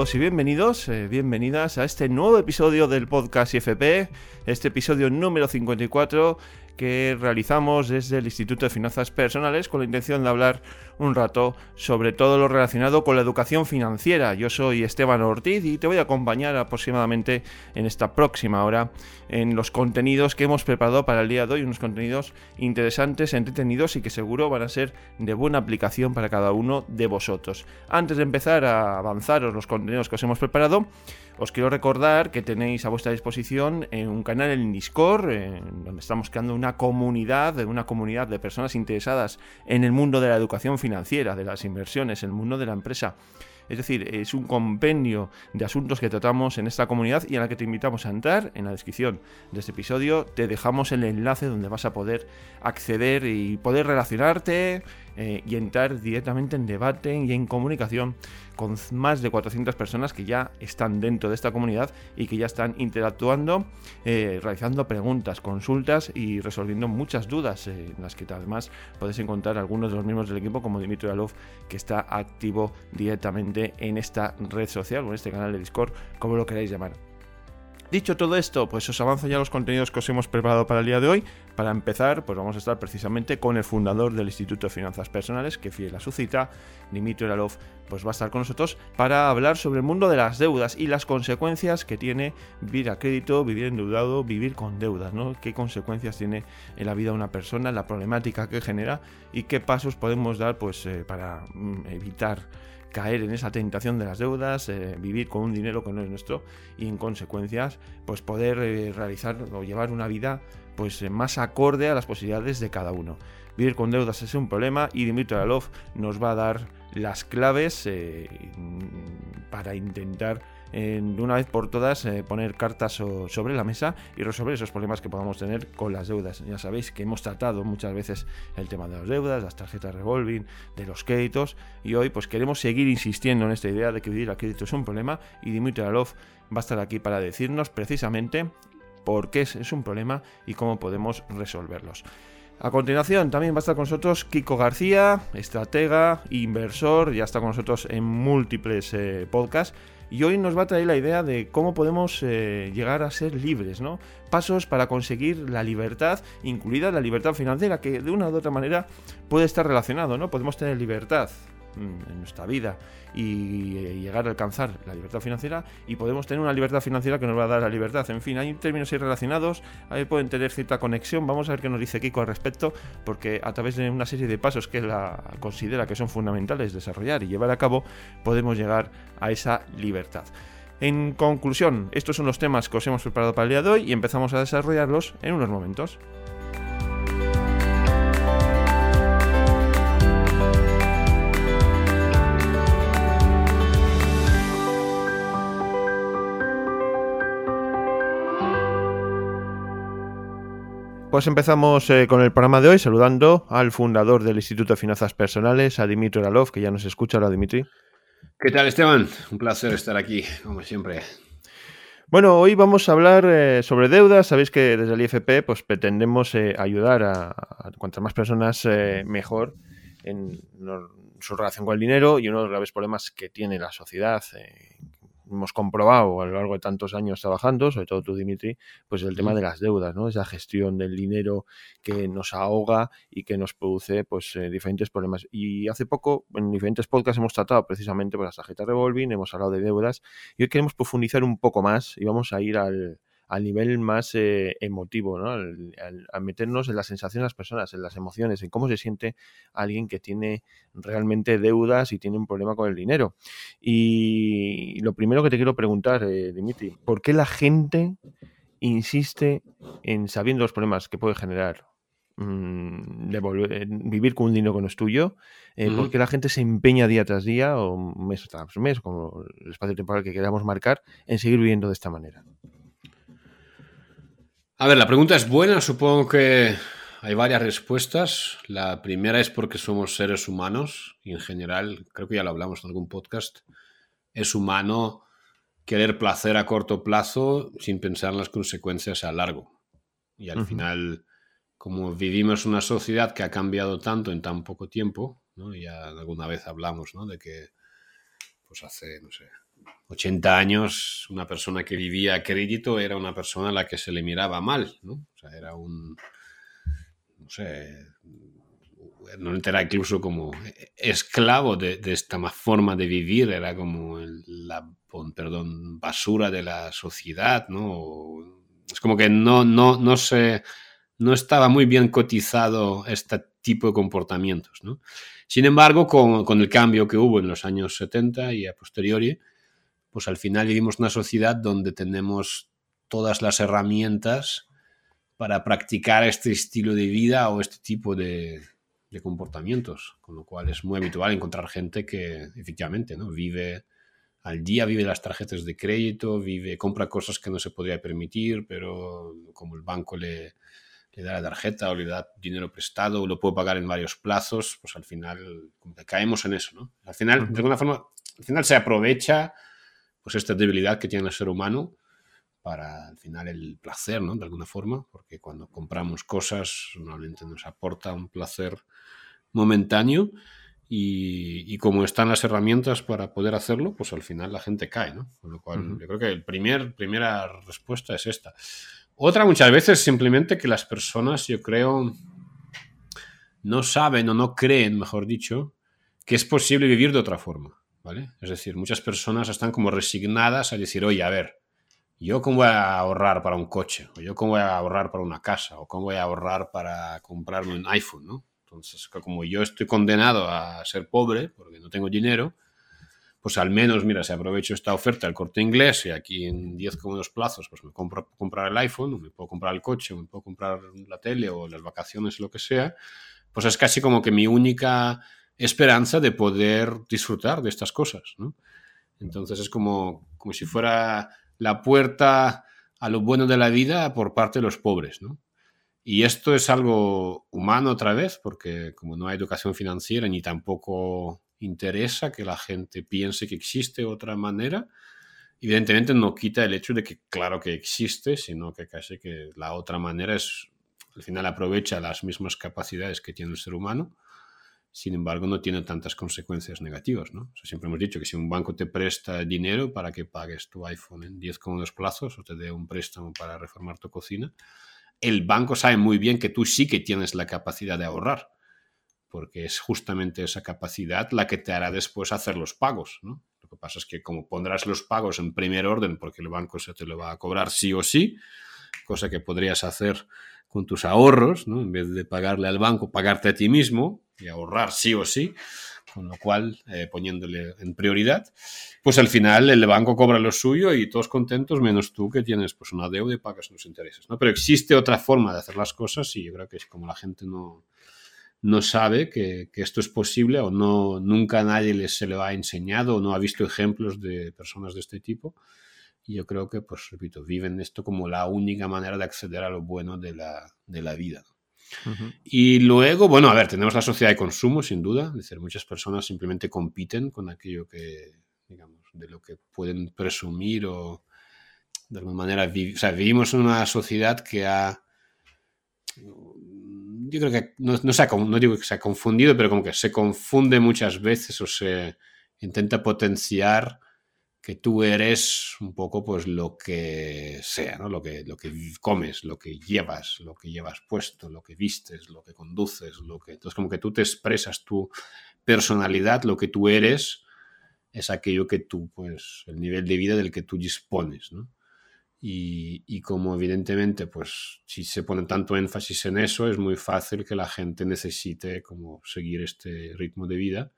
Y bienvenidos, eh, bienvenidas a este nuevo episodio del podcast IFP, este episodio número 54 que realizamos desde el Instituto de Finanzas Personales con la intención de hablar un rato sobre todo lo relacionado con la educación financiera. Yo soy Esteban Ortiz y te voy a acompañar aproximadamente en esta próxima hora en los contenidos que hemos preparado para el día de hoy, unos contenidos interesantes, entretenidos y que seguro van a ser de buena aplicación para cada uno de vosotros. Antes de empezar a avanzaros los contenidos que os hemos preparado, os quiero recordar que tenéis a vuestra disposición un canal en Discord, donde estamos creando una comunidad, una comunidad de personas interesadas en el mundo de la educación financiera, de las inversiones, el mundo de la empresa. Es decir, es un compendio de asuntos que tratamos en esta comunidad y a la que te invitamos a entrar. En la descripción de este episodio te dejamos el enlace donde vas a poder acceder y poder relacionarte eh, y entrar directamente en debate y en comunicación con más de 400 personas que ya están dentro de esta comunidad y que ya están interactuando, eh, realizando preguntas, consultas y resolviendo muchas dudas, eh, en las que además puedes encontrar algunos de los miembros del equipo, como Dimitri Alov, que está activo directamente en esta red social o en este canal de Discord, como lo queráis llamar. Dicho todo esto, pues os avanzo ya los contenidos que os hemos preparado para el día de hoy. Para empezar, pues vamos a estar precisamente con el fundador del Instituto de Finanzas Personales, que fiel a su cita, Dimitri Oralov, pues va a estar con nosotros para hablar sobre el mundo de las deudas y las consecuencias que tiene vivir a crédito, vivir endeudado, vivir con deudas, ¿no? Qué consecuencias tiene en la vida de una persona, la problemática que genera y qué pasos podemos dar pues eh, para mm, evitar caer en esa tentación de las deudas, eh, vivir con un dinero que no es nuestro y en consecuencias pues poder eh, realizar o llevar una vida pues eh, más acorde a las posibilidades de cada uno. Vivir con deudas es un problema y Dimitri Alov nos va a dar las claves para intentar de una vez por todas eh, poner cartas sobre la mesa y resolver esos problemas que podamos tener con las deudas. Ya sabéis que hemos tratado muchas veces el tema de las deudas, las tarjetas revolving, de los créditos y hoy pues queremos seguir insistiendo en esta idea de que vivir a crédito es un problema y Dimitri Alov va a estar aquí para decirnos precisamente por qué es, un problema y cómo podemos resolverlos. A continuación también va a estar con nosotros Kiko García, estratega, inversor, ya está con nosotros en múltiples eh, podcasts y hoy nos va a traer la idea de cómo podemos eh, llegar a ser libres, ¿no? Pasos para conseguir la libertad, incluida la libertad financiera, que de una u otra manera puede estar relacionado, ¿no? Podemos tener libertad en nuestra vida y eh, llegar a alcanzar la libertad financiera y podemos tener una libertad financiera que nos va a dar la libertad. En fin, hay términos ahí relacionados, ahí pueden tener cierta conexión. Vamos a ver qué nos dice Kiko al respecto, porque a través de una serie de pasos que él considera que son fundamentales desarrollar y llevar a cabo, podemos llegar a esa libertad. En conclusión, estos son los temas que os hemos preparado para el día de hoy y empezamos a desarrollarlos en unos momentos. Pues empezamos eh, con el programa de hoy saludando al fundador del Instituto de Finanzas Personales, a Dimitri Oralov, que ya nos escucha. Hola, Dimitri. ¿Qué tal, Esteban? Un placer estar aquí, como siempre. Bueno, hoy vamos a hablar eh, sobre deudas. Sabéis que desde el IFP pues, pretendemos eh, ayudar a, cuantas más personas mejor en su relación con el dinero y uno de los graves problemas que tiene la sociedad, hemos comprobado a lo largo de tantos años trabajando, sobre todo tú, Dimitri, pues el tema de las deudas, ¿no? Esa gestión del dinero que nos ahoga y que nos produce pues eh, diferentes problemas. Y hace poco, en diferentes podcasts hemos tratado precisamente por las tarjetas revolving, hemos hablado de deudas y hoy queremos profundizar un poco más y vamos a ir al, al nivel más eh, emotivo, ¿no? Al, a meternos en las sensaciones de las personas, en las emociones, en cómo se siente alguien que tiene realmente deudas y tiene un problema con el dinero. Y lo primero que te quiero preguntar, eh, Dimitri, ¿por qué la gente insiste en sabiendo los problemas que puede generar mm, vivir con un dinero que no es tuyo, eh, ¿por qué la gente se empeña día tras día o mes tras mes, como el espacio temporal que queramos marcar, en seguir viviendo de esta manera? A ver, la pregunta es buena, supongo que hay varias respuestas. La primera es porque somos seres humanos y en general, creo que ya lo hablamos en algún podcast, es humano querer placer a corto plazo sin pensar en las consecuencias a largo. Y al final, como vivimos una sociedad que ha cambiado tanto en tan poco tiempo, ¿no? ya alguna vez hablamos ¿no? de que pues hace, no sé, 80 años, una persona que vivía a crédito era una persona a la que se le miraba mal, ¿no? Era un, no sé, no era incluso como esclavo de, esta forma de vivir, era como la, perdón, basura de la sociedad, ¿no? Es como que no, no, no se, no estaba muy bien cotizado este tipo de comportamientos, ¿no? Sin embargo, con, con el cambio que hubo en los años 70 y a posteriori, pues al final vivimos una sociedad donde tenemos todas las herramientas para practicar este estilo de vida o este tipo de, comportamientos, con lo cual es muy habitual encontrar gente que efectivamente ¿no? vive al día, vive las tarjetas de crédito, vive, compra cosas que no se podría permitir, pero como el banco le, le da la tarjeta o le da dinero prestado o lo puede pagar en varios plazos, pues al final caemos en eso, ¿no? Al final, de alguna forma, al final se aprovecha pues esta debilidad que tiene el ser humano para al final el placer, ¿no? De alguna forma, porque cuando compramos cosas normalmente nos aporta un placer momentáneo y, como están las herramientas para poder hacerlo, pues al final la gente cae, ¿no? Con lo cual yo creo que la primer, primera respuesta es esta. Otra muchas veces simplemente que las personas, yo creo, no saben o no creen, mejor dicho, que es posible vivir de otra forma. Es decir, muchas personas están como resignadas a decir, oye, a ver, ¿yo cómo voy a ahorrar para un coche? ¿O yo cómo voy a ahorrar para una casa? ¿O cómo voy a ahorrar para comprarme un iPhone? ¿no? Entonces, como yo estoy condenado a ser pobre porque no tengo dinero, pues al menos, mira, si aprovecho esta oferta del corte inglés y aquí en 10 cómodos plazos, pues me compro comprar el iPhone, me puedo comprar el coche, me puedo comprar la tele o las vacaciones, lo que sea, pues es casi como que mi única esperanza de poder disfrutar de estas cosas. Entonces es como, como si fuera la puerta a lo bueno de la vida por parte de los pobres. ¿no? Y esto es algo humano otra vez, porque como no hay educación financiera ni tampoco interesa que la gente piense que existe otra manera, evidentemente no quita el hecho de que claro que existe, sino que casi que la otra manera es, al final aprovecha las mismas capacidades que tiene el ser humano sin embargo, no tiene tantas consecuencias negativas. ¿no? siempre hemos dicho que si un banco te presta dinero para que pagues tu iPhone en 10 cómodos plazos o te dé un préstamo para reformar tu cocina, el banco sabe muy bien que tú sí que tienes la capacidad de ahorrar, porque es justamente esa capacidad la que te hará después hacer los pagos. ¿no? Lo que pasa es que como pondrás los pagos en primer orden porque el banco se te lo va a cobrar sí o sí, cosa que podrías hacer con tus ahorros, ¿no? en vez de pagarle al banco, pagarte a ti mismo, y ahorrar sí o sí, con lo cual eh, poniéndole en prioridad, pues al final el banco cobra lo suyo y todos contentos, menos tú que tienes pues una deuda y pagas los intereses. ¿no? Pero existe otra forma de hacer las cosas y yo creo que es como la gente no, no sabe que, esto es posible o no nunca nadie les se le ha enseñado o no ha visto ejemplos de personas de este tipo. Y yo creo que, pues repito, viven esto como la única manera de acceder a lo bueno de la, de la vida. Y luego, bueno, a ver, tenemos la sociedad de consumo, sin duda. Decir, muchas personas simplemente compiten con aquello que, digamos, de lo que pueden presumir o de alguna manera, o sea, vivimos en una sociedad que ha, yo creo que no, no, se ha, no digo que se ha confundido, pero como que se confunde muchas veces o se intenta potenciar tú eres un poco pues lo que sea, ¿no? Lo que, lo que comes, lo que llevas, lo que llevas puesto, lo que vistes, lo que conduces, lo que... Entonces como que tú te expresas tu personalidad, lo que tú eres, es aquello que tú, pues, el nivel de vida del que tú dispones, ¿no? Y, y como evidentemente, pues, si se pone tanto énfasis en eso, es muy fácil que la gente necesite como seguir este ritmo de vida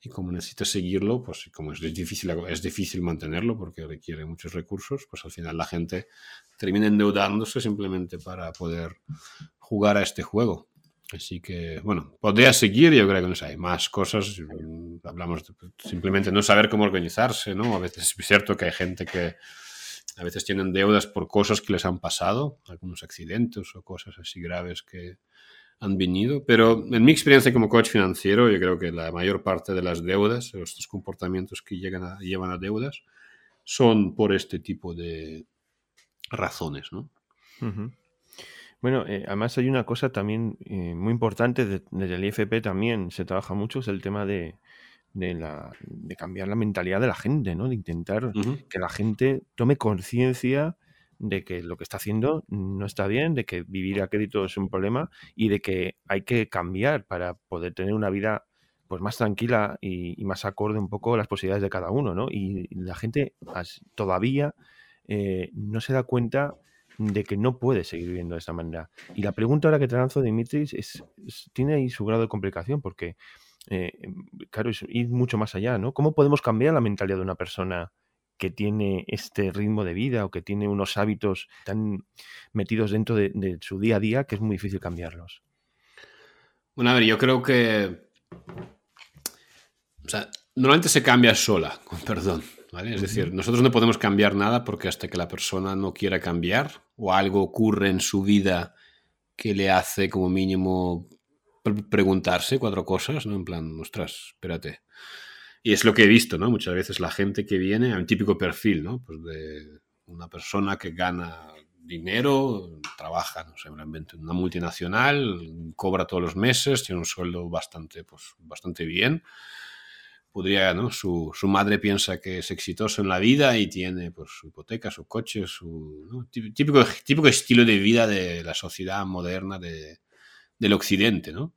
y como necesita seguirlo, pues como es difícil, es difícil mantenerlo porque requiere muchos recursos, pues al final la gente termina endeudándose simplemente para poder jugar a este juego. Así que, bueno, podría seguir, yo creo que no sé, hay más cosas, hablamos de, simplemente no saber cómo organizarse, ¿no? A veces es cierto que hay gente que a veces tienen deudas por cosas que les han pasado, algunos accidentes o cosas así graves que, han venido, pero en mi experiencia como coach financiero, yo creo que la mayor parte de las deudas, estos comportamientos que llegan a, llevan a deudas, son por este tipo de razones, ¿no? Bueno, eh, además hay una cosa también eh, muy importante desde el IFP también se trabaja mucho, es el tema de, de, la, de cambiar la mentalidad de la gente, ¿no? De intentar que la gente tome conciencia de que lo que está haciendo no está bien, de que vivir a crédito es un problema y de que hay que cambiar para poder tener una vida pues más tranquila y, más acorde un poco a las posibilidades de cada uno, ¿no? Y la gente todavía eh, no se da cuenta de que no puede seguir viviendo de esta manera. Y la pregunta ahora que te lanzo, Dimitris, es, tiene ahí su grado de complicación porque, eh, claro, es ir mucho más allá, ¿no? ¿Cómo podemos cambiar la mentalidad de una persona que tiene este ritmo de vida o que tiene unos hábitos tan metidos dentro de, su día a día que es muy difícil cambiarlos? Bueno, a ver, yo creo que... O sea, normalmente se cambia sola, con perdón. Es decir, nosotros no podemos cambiar nada porque hasta que la persona no quiera cambiar o algo ocurre en su vida que le hace como mínimo preguntarse cuatro cosas, ¿no? En plan, ostras, espérate. Y es lo que he visto, ¿no? Muchas veces la gente que viene a un típico perfil, ¿no? Pues de una persona que gana dinero, trabaja, no sé, en una multinacional, cobra todos los meses, tiene un sueldo bastante, pues, bastante bien podría, ¿no? Su, madre piensa que es exitoso en la vida y tiene pues, su hipoteca, su coche, su típico, típico estilo de vida de la sociedad moderna de, del occidente, ¿no?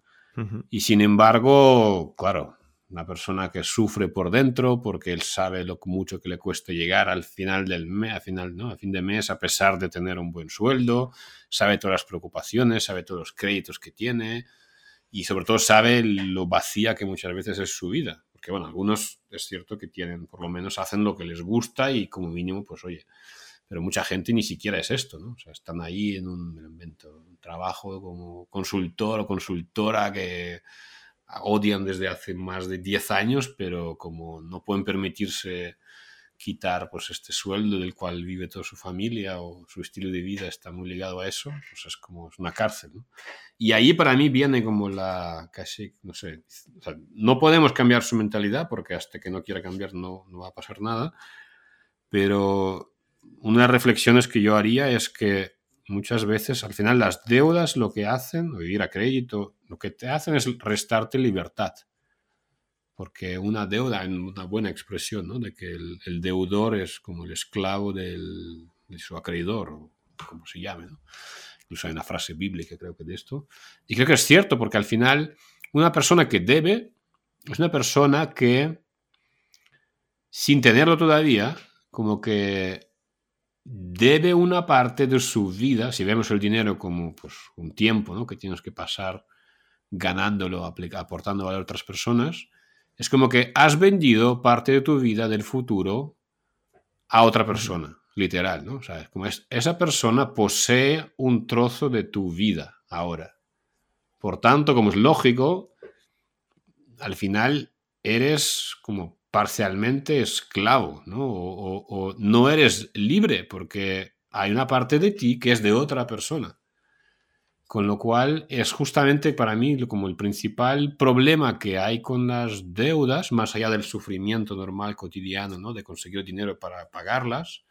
Y sin embargo, claro, una persona que sufre por dentro porque él sabe lo mucho que le cuesta llegar al final del mes, al final, ¿no? A fin de mes, a pesar de tener un buen sueldo, sabe todas las preocupaciones, sabe todos los créditos que tiene y sobre todo sabe lo vacía que muchas veces es su vida porque bueno, algunos es cierto que tienen, por lo menos hacen lo que les gusta y como mínimo, pues oye, pero mucha gente ni siquiera es esto, ¿no? O sea, están ahí en un, un trabajo como consultor o consultora que odian desde hace más de 10 años, pero como no pueden permitirse quitar pues este sueldo del cual vive toda su familia o su estilo de vida está muy ligado a eso, pues es como una cárcel. Y ahí para mí viene como la casi, no sé, no podemos cambiar su mentalidad porque hasta que no quiera cambiar no, no va a pasar nada, pero una de las reflexiones que yo haría es que muchas veces al final las deudas lo que hacen, o vivir a crédito, lo que te hacen es restarte libertad porque una deuda, en una buena expresión, ¿no? de que el, deudor es como el esclavo de su acreedor, o como se llame. ¿no? Incluso hay una frase bíblica, creo que de esto. Y creo que es cierto, porque al final una persona que debe es una persona que, sin tenerlo todavía, como que debe una parte de su vida, si vemos el dinero como pues, un tiempo ¿no? que tienes que pasar ganándolo, aportando valor a otras personas, es como que has vendido parte de tu vida del futuro a otra persona, literal, ¿no? O sea, como es, esa persona posee un trozo de tu vida ahora. Por tanto, como es lógico, al final eres como parcialmente esclavo, ¿no? o no eres libre porque hay una parte de ti que es de otra persona. Con lo cual es justamente para mí como el principal problema que hay con las deudas, más allá del sufrimiento normal cotidiano, ¿no? de conseguir dinero para pagarlas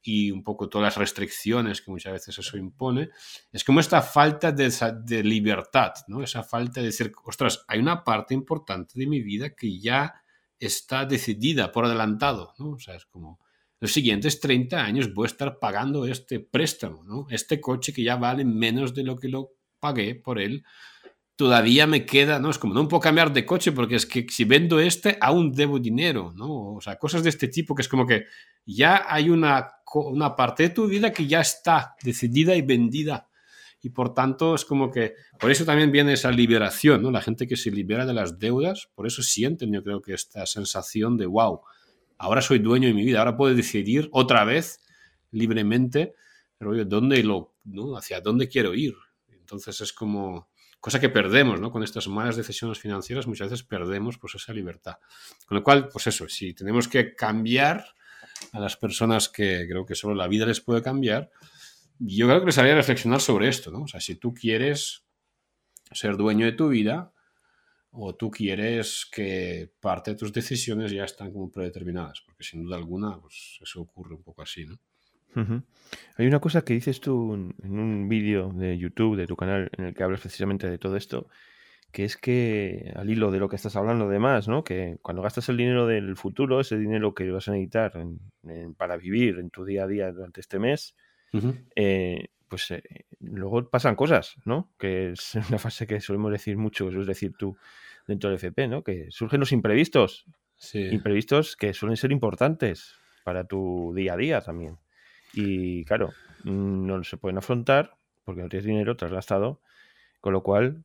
y un poco todas las restricciones que muchas veces eso impone, es como esta falta de, de libertad, ¿no? esa falta de decir, ostras, hay una parte importante de mi vida que ya está decidida por adelantado, ¿no? O sea, es como los siguientes 30 años voy a estar pagando este préstamo, ¿no? Este coche que ya vale menos de lo que lo pagué por él, todavía me queda, ¿no? Es como, no puedo cambiar de coche porque es que si vendo este, aún debo dinero, ¿no? O sea, cosas de este tipo que es como que ya hay una, una parte de tu vida que ya está decidida y vendida. Y por tanto es como que, por eso también viene esa liberación, ¿no? La gente que se libera de las deudas, por eso sienten, yo creo que esta sensación de, wow, ahora soy dueño de mi vida, ahora puedo decidir otra vez libremente, pero ¿dónde lo, ¿hacia dónde quiero ir? Entonces es como cosa que perdemos, ¿no? Con estas malas decisiones financieras muchas veces perdemos pues esa libertad. Con lo cual, pues eso, si tenemos que cambiar a las personas que creo que solo la vida les puede cambiar, yo creo que les haría reflexionar sobre esto, ¿no? O sea, si tú quieres ser dueño de tu vida, o tú quieres que parte de tus decisiones ya están como predeterminadas, porque sin duda alguna pues eso ocurre un poco así, ¿no? Hay una cosa que dices tú en un vídeo de YouTube, de tu canal, en el que hablas precisamente de todo esto, que es que, al hilo de lo que estás hablando de más, ¿no? Que cuando gastas el dinero del futuro, ese dinero que vas a necesitar para vivir en tu día a día durante este mes, eh, pues eh, luego pasan cosas, ¿no? Que es una fase que solemos decir mucho, es decir tú dentro del FP, ¿no? Que surgen los imprevistos. Imprevistos que suelen ser importantes para tu día a día también. Y claro, no se pueden afrontar porque no tienes dinero, te has gastado, con lo cual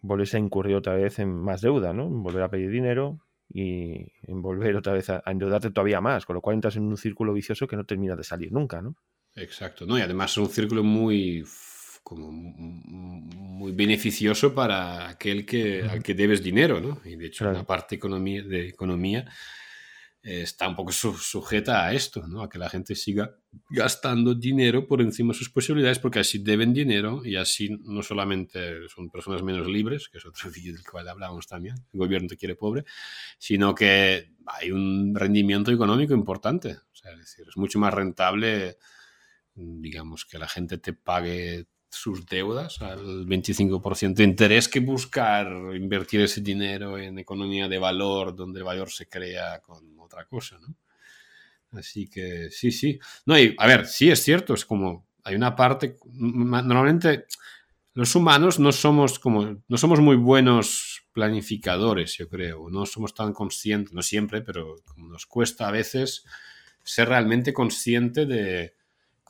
vuelves a incurrir otra vez en más deuda, ¿no? En volver a pedir dinero y en volver otra vez a, endeudarte todavía más, con lo cual entras en un círculo vicioso que no termina de salir nunca, ¿no? Exacto, ¿no? Y además es un círculo muy como muy beneficioso para aquel que, al que debes dinero, ¿no? Y de hecho, la parte economía, de economía está un poco sujeta a esto, ¿no? a que la gente siga gastando dinero por encima de sus posibilidades, porque así deben dinero y así no solamente son personas menos libres, que es otro vídeo del cual hablábamos también, el gobierno te quiere pobre, sino que hay un rendimiento económico importante. O sea, es decir, es mucho más rentable, digamos, que la gente te pague sus deudas al 25% de interés que buscar invertir ese dinero en economía de valor, donde el valor se crea con otra cosa, ¿no? Así que sí, sí. No, y a ver, sí es cierto, es como hay una parte, normalmente los humanos no somos como, no somos muy buenos planificadores, yo creo, no somos tan conscientes, no siempre, pero nos cuesta a veces ser realmente consciente de,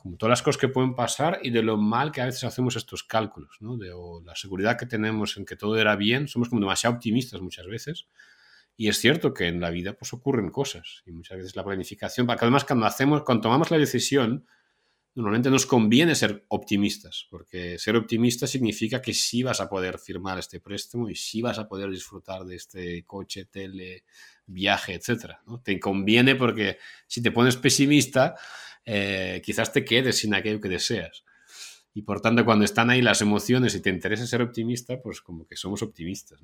como todas las cosas que pueden pasar y de lo mal que a veces hacemos estos cálculos, ¿no? De la seguridad que tenemos en que todo era bien, somos como demasiado optimistas muchas veces. Y es cierto que en la vida pues ocurren cosas y muchas veces la planificación, porque además cuando hacemos, cuando tomamos la decisión, normalmente nos conviene ser optimistas, porque ser optimista significa que sí vas a poder firmar este préstamo y sí vas a poder disfrutar de este coche, tele, viaje, etc. ¿no? Te conviene porque si te pones pesimista, eh, quizás te quedes sin aquello que deseas. Y por tanto, cuando están ahí las emociones y te interesa ser optimista, pues como que somos optimistas.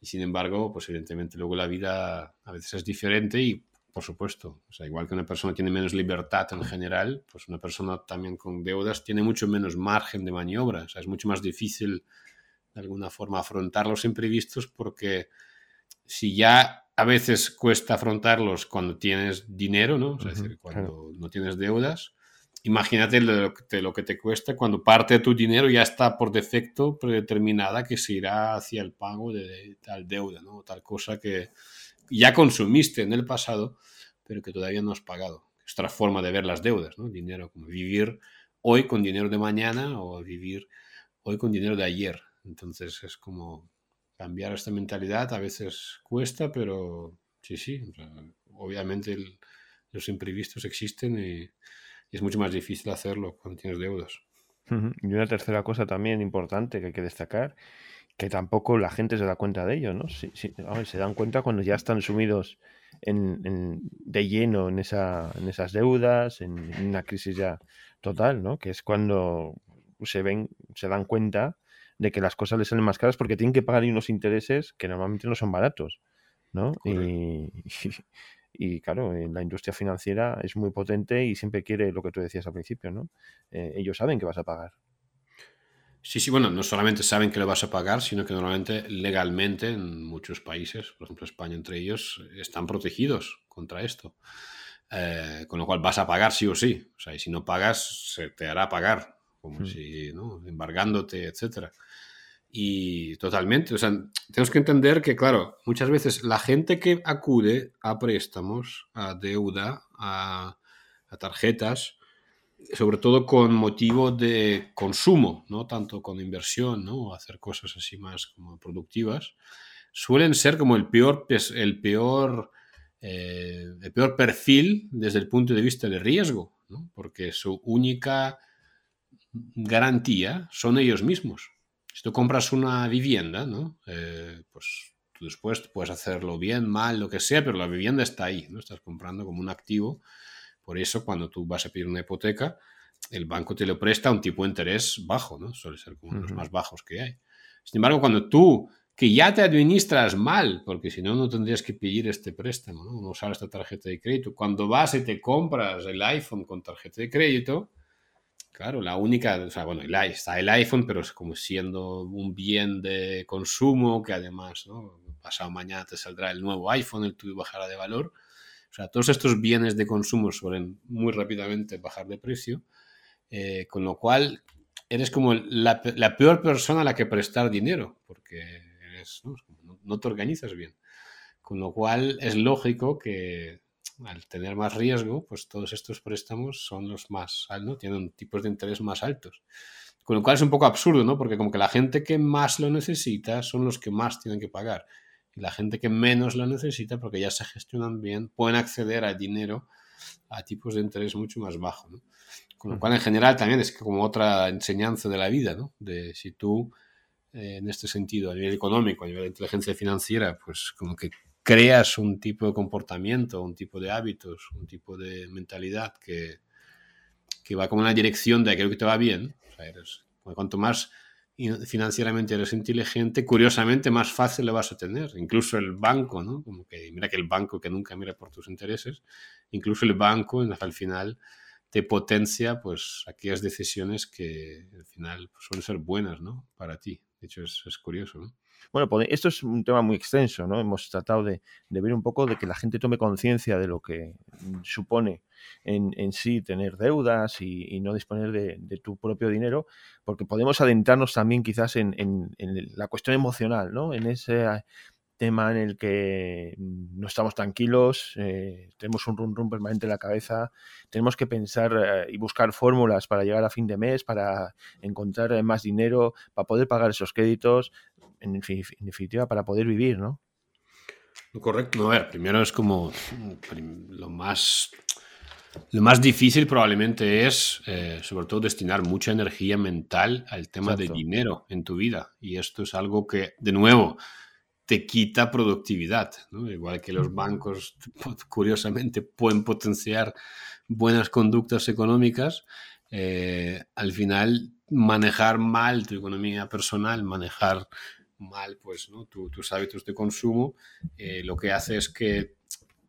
Y sin embargo, pues evidentemente luego la vida a veces es diferente y, por supuesto, o igual que una persona tiene menos libertad en general, pues una persona también con deudas tiene mucho menos margen de maniobra. O sea, es mucho más difícil de alguna forma afrontar los imprevistos porque si ya a veces cuesta afrontarlos cuando tienes dinero, ¿no? Es decir, cuando no tienes deudas. Imagínate lo, que te cuesta cuando parte de tu dinero ya está por defecto predeterminada que se irá hacia el pago de, tal deuda, ¿no? Tal cosa que ya consumiste en el pasado, pero que todavía no has pagado. Es otra forma de ver las deudas, ¿no? Dinero, como vivir hoy con dinero de mañana o vivir hoy con dinero de ayer. Entonces es como cambiar esta mentalidad a veces cuesta, pero sí, sí, obviamente los imprevistos existen y, es mucho más difícil hacerlo cuando tienes deudas. Y una tercera cosa también importante que hay que destacar, que tampoco la gente se da cuenta de ello, ¿no? se dan cuenta cuando ya están sumidos de lleno en, esa, en esas deudas, en, en, una crisis ya total, ¿no? Que es cuando se ven, se dan cuenta de que las cosas les salen más caras porque tienen que pagar unos intereses que normalmente no son baratos, ¿no? Y, claro, la industria financiera es muy potente y siempre quiere lo que tú decías al principio, ¿no? Eh, ellos saben que vas a pagar. Sí, sí, bueno, no solamente saben que lo vas a pagar, sino que normalmente legalmente en muchos países, por ejemplo España entre ellos, están protegidos contra esto. Eh, con lo cual vas a pagar sí o sí. O sea, y si no pagas, se te hará pagar, como hmm. si, ¿no? Embargándote, etcétera. Y totalmente, o sea, tenemos que entender que, claro, muchas veces la gente que acude a préstamos, a deuda, a, tarjetas, sobre todo con motivo de consumo, no tanto con inversión, ¿no? hacer cosas así más como productivas, suelen ser como el peor, el peor, eh, el peor perfil desde el punto de vista de riesgo, ¿no? porque su única garantía son ellos mismos. Si tú compras una vivienda, ¿no? Eh, pues tú después puedes hacerlo bien, mal, lo que sea, pero la vivienda está ahí, ¿no? Estás comprando como un activo. Por eso, cuando tú vas a pedir una hipoteca, el banco te lo presta a un tipo de interés bajo, ¿no? Suele ser como uno de los más bajos que hay. Sin embargo, cuando tú, que ya te administras mal, porque si no, no tendrías que pedir este préstamo, ¿no? No usar esta tarjeta de crédito. Cuando vas y te compras el iPhone con tarjeta de crédito, Claro, la única, o sea, bueno, está el iPhone, pero es como siendo un bien de consumo que además, ¿no? Pasado mañana te saldrá el nuevo iPhone, el tuyo bajará de valor. O sea, todos estos bienes de consumo suelen muy rápidamente bajar de precio, eh, con lo cual eres como la, peor persona a la que prestar dinero, porque no, te organizas bien. Con lo cual es lógico que al tener más riesgo, pues todos estos préstamos son los más altos, tienen tipos de interés más altos. Con lo cual es un poco absurdo, ¿no? Porque como que la gente que más lo necesita son los que más tienen que pagar y la gente que menos lo necesita, porque ya se gestionan bien, pueden acceder al dinero a tipos de interés mucho más bajos. Con lo cual, en general, también es como otra enseñanza de la vida, ¿no? De si tú, eh, en este sentido, a nivel económico, a nivel de inteligencia financiera, pues como que creas un tipo de comportamiento, un tipo de hábitos, un tipo de mentalidad que, que va como en la dirección de aquello que te va bien. O sea, cuanto más financieramente eres inteligente, curiosamente más fácil lo vas a tener. Incluso el banco, ¿no? Como que mira que el banco que nunca mira por tus intereses, incluso el banco al final te potencia pues aquellas decisiones que al final pues, suelen ser buenas, ¿no? Para ti. De hecho, es, es curioso, ¿no? Bueno, esto es un tema muy extenso, ¿no? Hemos tratado de, ver un poco de que la gente tome conciencia de lo que supone en, sí tener deudas y, no disponer de, tu propio dinero, porque podemos adentrarnos también quizás en, la cuestión emocional, ¿no? En ese tema en el que no estamos tranquilos, eh, tenemos un rum rum permanente en la cabeza, tenemos que pensar eh, y buscar fórmulas para llegar a fin de mes, para encontrar más dinero, para poder pagar esos créditos en, definitiva, para poder vivir, ¿no? Correcto. a ver, primero es como lo más, lo más difícil probablemente es, eh, sobre todo, destinar mucha energía mental al tema de dinero en tu vida. Y esto es algo que, de nuevo, te quita productividad. Igual que los bancos, curiosamente, pueden potenciar buenas conductas económicas, eh, al final manejar mal tu economía personal, manejar mal pues, ¿no? tus hábitos de consumo, eh, lo que hace es que,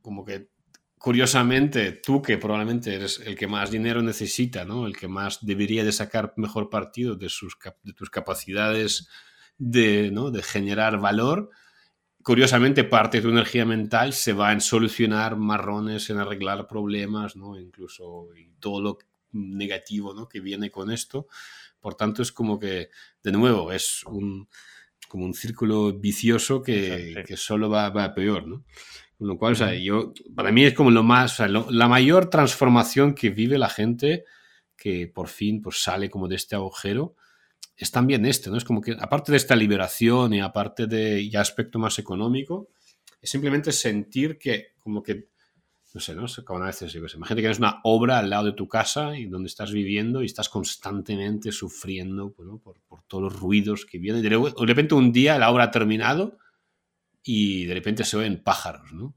como que, curiosamente, tú que probablemente eres el que más dinero necesita, ¿no? el que más debería de sacar mejor partido de, sus, de tus capacidades de, ¿no? de generar valor, curiosamente parte de tu energía mental se va en solucionar marrones, en arreglar problemas, ¿no? incluso todo lo negativo ¿no? que viene con esto. Por tanto, es como que, de nuevo, es un, como un círculo vicioso que, que solo va, va, peor, ¿no? Con lo cual, o sea, yo, para mí es como lo más, o sea, la mayor transformación que vive la gente que por fin pues, sale como de este agujero, es también este, ¿no? Es como que, aparte de esta liberación y aparte de ya aspecto más económico, es simplemente sentir que como que no sé, ¿no? Como a veces, yo imagínate que tienes una obra al lado de tu casa y donde estás viviendo y estás constantemente sufriendo por, todos los ruidos que vienen. De repente un día la obra ha terminado y de repente se oyen pájaros, ¿no?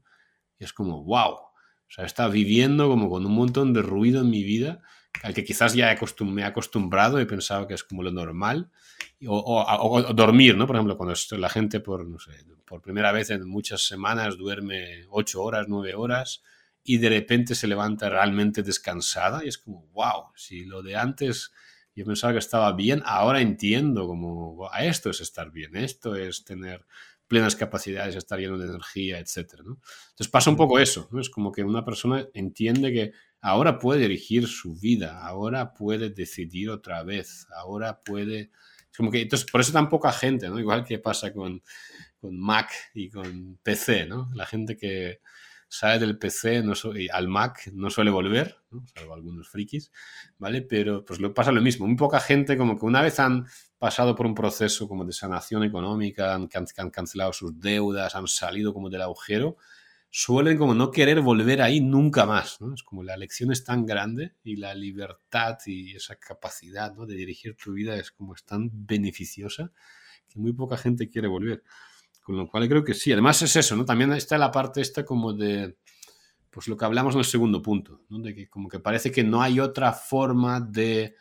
Y es como, wow. O sea, estaba viviendo como con un montón de ruido en mi vida al que quizás ya me he acostumbrado, he pensado que es como lo normal. O, dormir, ¿no? Por ejemplo, cuando la gente por, no sé, por primera vez en muchas semanas duerme ocho horas, nueve horas y de repente se levanta realmente descansada y es como, wow, si lo de antes yo pensaba que estaba bien, ahora entiendo como, a esto es estar bien, esto es tener plenas capacidades, estar lleno de energía, etc. Entonces pasa un poco eso, ¿no? es como que una persona entiende que ahora puede dirigir su vida, ahora puede decidir otra vez, ahora puede... como que, entonces, por eso tan poca gente, ¿no? igual que pasa con, con Mac y con PC, ¿no? la gente que sale del PC no al Mac no suele volver, salvo algunos frikis, ¿vale? Pero pues lo pasa lo mismo. Muy poca gente como que una vez han pasado por un proceso como de sanación económica, han, cancelado sus deudas, han salido como del agujero, suelen como no querer volver ahí nunca más. Es como la lección es tan grande y la libertad y esa capacidad ¿no? de dirigir tu vida es como es tan beneficiosa que muy poca gente quiere volver. Con lo cual creo que sí. Además es eso, ¿no? También está la parte esta como de, pues lo que hablamos en el segundo punto, ¿no? De que como que parece que no hay otra forma de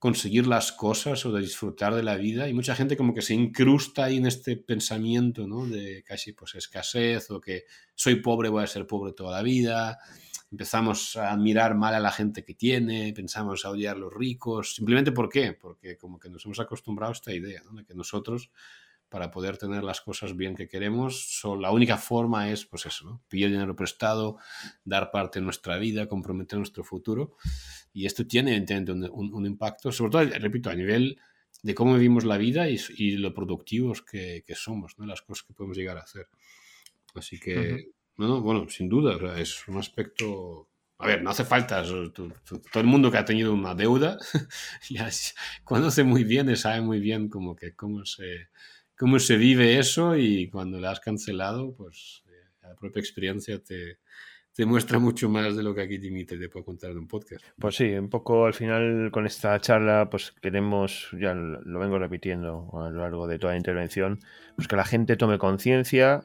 conseguir las cosas o de disfrutar de la vida y mucha gente como que se incrusta ahí en este pensamiento, ¿no? De casi pues escasez o que soy pobre, voy a ser pobre toda la vida, empezamos a mirar mal a la gente que tiene, pensamos a odiar a los ricos, simplemente ¿por qué? Porque como que nos hemos acostumbrado a esta idea, de que nosotros para poder tener las cosas bien que queremos, la única forma es, pues eso, ¿no? Pillar dinero prestado, dar parte de nuestra vida, comprometer nuestro futuro. Y esto tiene, evidentemente, un, impacto, sobre todo, repito, a nivel de cómo vivimos la vida y, lo productivos que, somos, ¿no? Las cosas que podemos llegar a hacer. Así que, bueno, sin duda, es un aspecto a ver, no hace falta. Todo el mundo que ha tenido una deuda ya conoce muy bien y sabe muy bien cómo, que, cómo se, cómo se vive eso y cuando la has cancelado, pues eh, la propia experiencia te, te muestra mucho más de lo que aquí Dimitri te puedo contar en un podcast. Pues sí, un poco al final con esta charla, pues queremos, ya lo vengo repitiendo a lo largo de toda la intervención, pues que la gente tome conciencia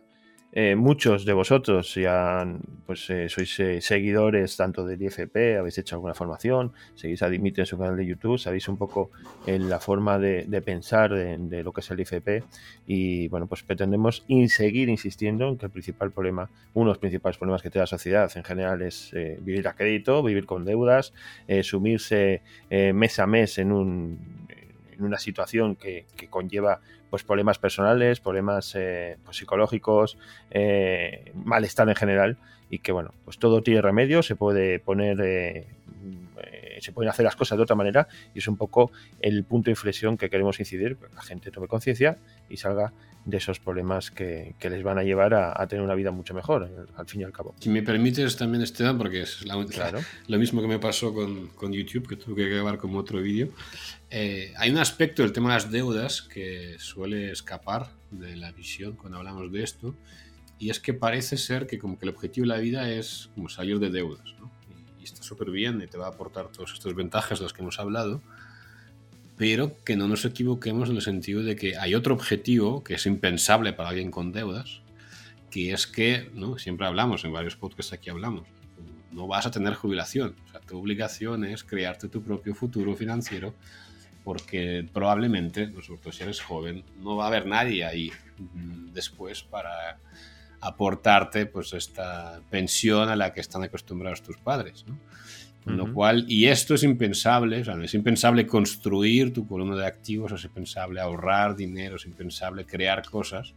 eh, muchos de vosotros ya pues, eh, sois eh, seguidores tanto del IFP, habéis hecho alguna formación, seguís a Dimitri en su canal de YouTube, sabéis un poco en la forma de, pensar de, lo que es el IFP y bueno, pues pretendemos seguir insistiendo en que el principal problema, uno de los principales problemas que tiene la sociedad en general es vivir a crédito, vivir con deudas, sumirse mes a mes en un en una situación que, conlleva pues problemas personales, problemas eh, pues, psicológicos, eh, malestar en general y que bueno, pues todo tiene remedio, se puede poner, eh, se pueden hacer las cosas de otra manera y es un poco el punto de inflexión que queremos incidir, que la gente tome conciencia y salga de esos problemas que, les van a llevar a, tener una vida mucho mejor, al fin y al cabo. Si me permites también, Esteban, porque es lo mismo que me pasó con, con, YouTube, que tuve que grabar como otro vídeo, eh, hay un aspecto del tema de las deudas que suele escapar de la visión cuando hablamos de esto, y es que parece ser que como que el objetivo de la vida es como salir de deudas, ¿no? Está súper bien y te va a aportar todas estas ventajas de las que hemos hablado, pero que no nos equivoquemos en el sentido de que hay otro objetivo que es impensable para alguien con deudas, que es que, ¿no? siempre hablamos, en varios podcasts aquí hablamos, no vas a tener jubilación. O sea, tu obligación es crearte tu propio futuro financiero, porque probablemente, nosotros si eres joven, no va a haber nadie ahí mm, después para aportarte pues esta pensión a la que están acostumbrados tus padres. ¿no? lo cual, y esto es impensable, o sea, es impensable construir tu columna de activos, es impensable ahorrar dinero, es impensable crear cosas,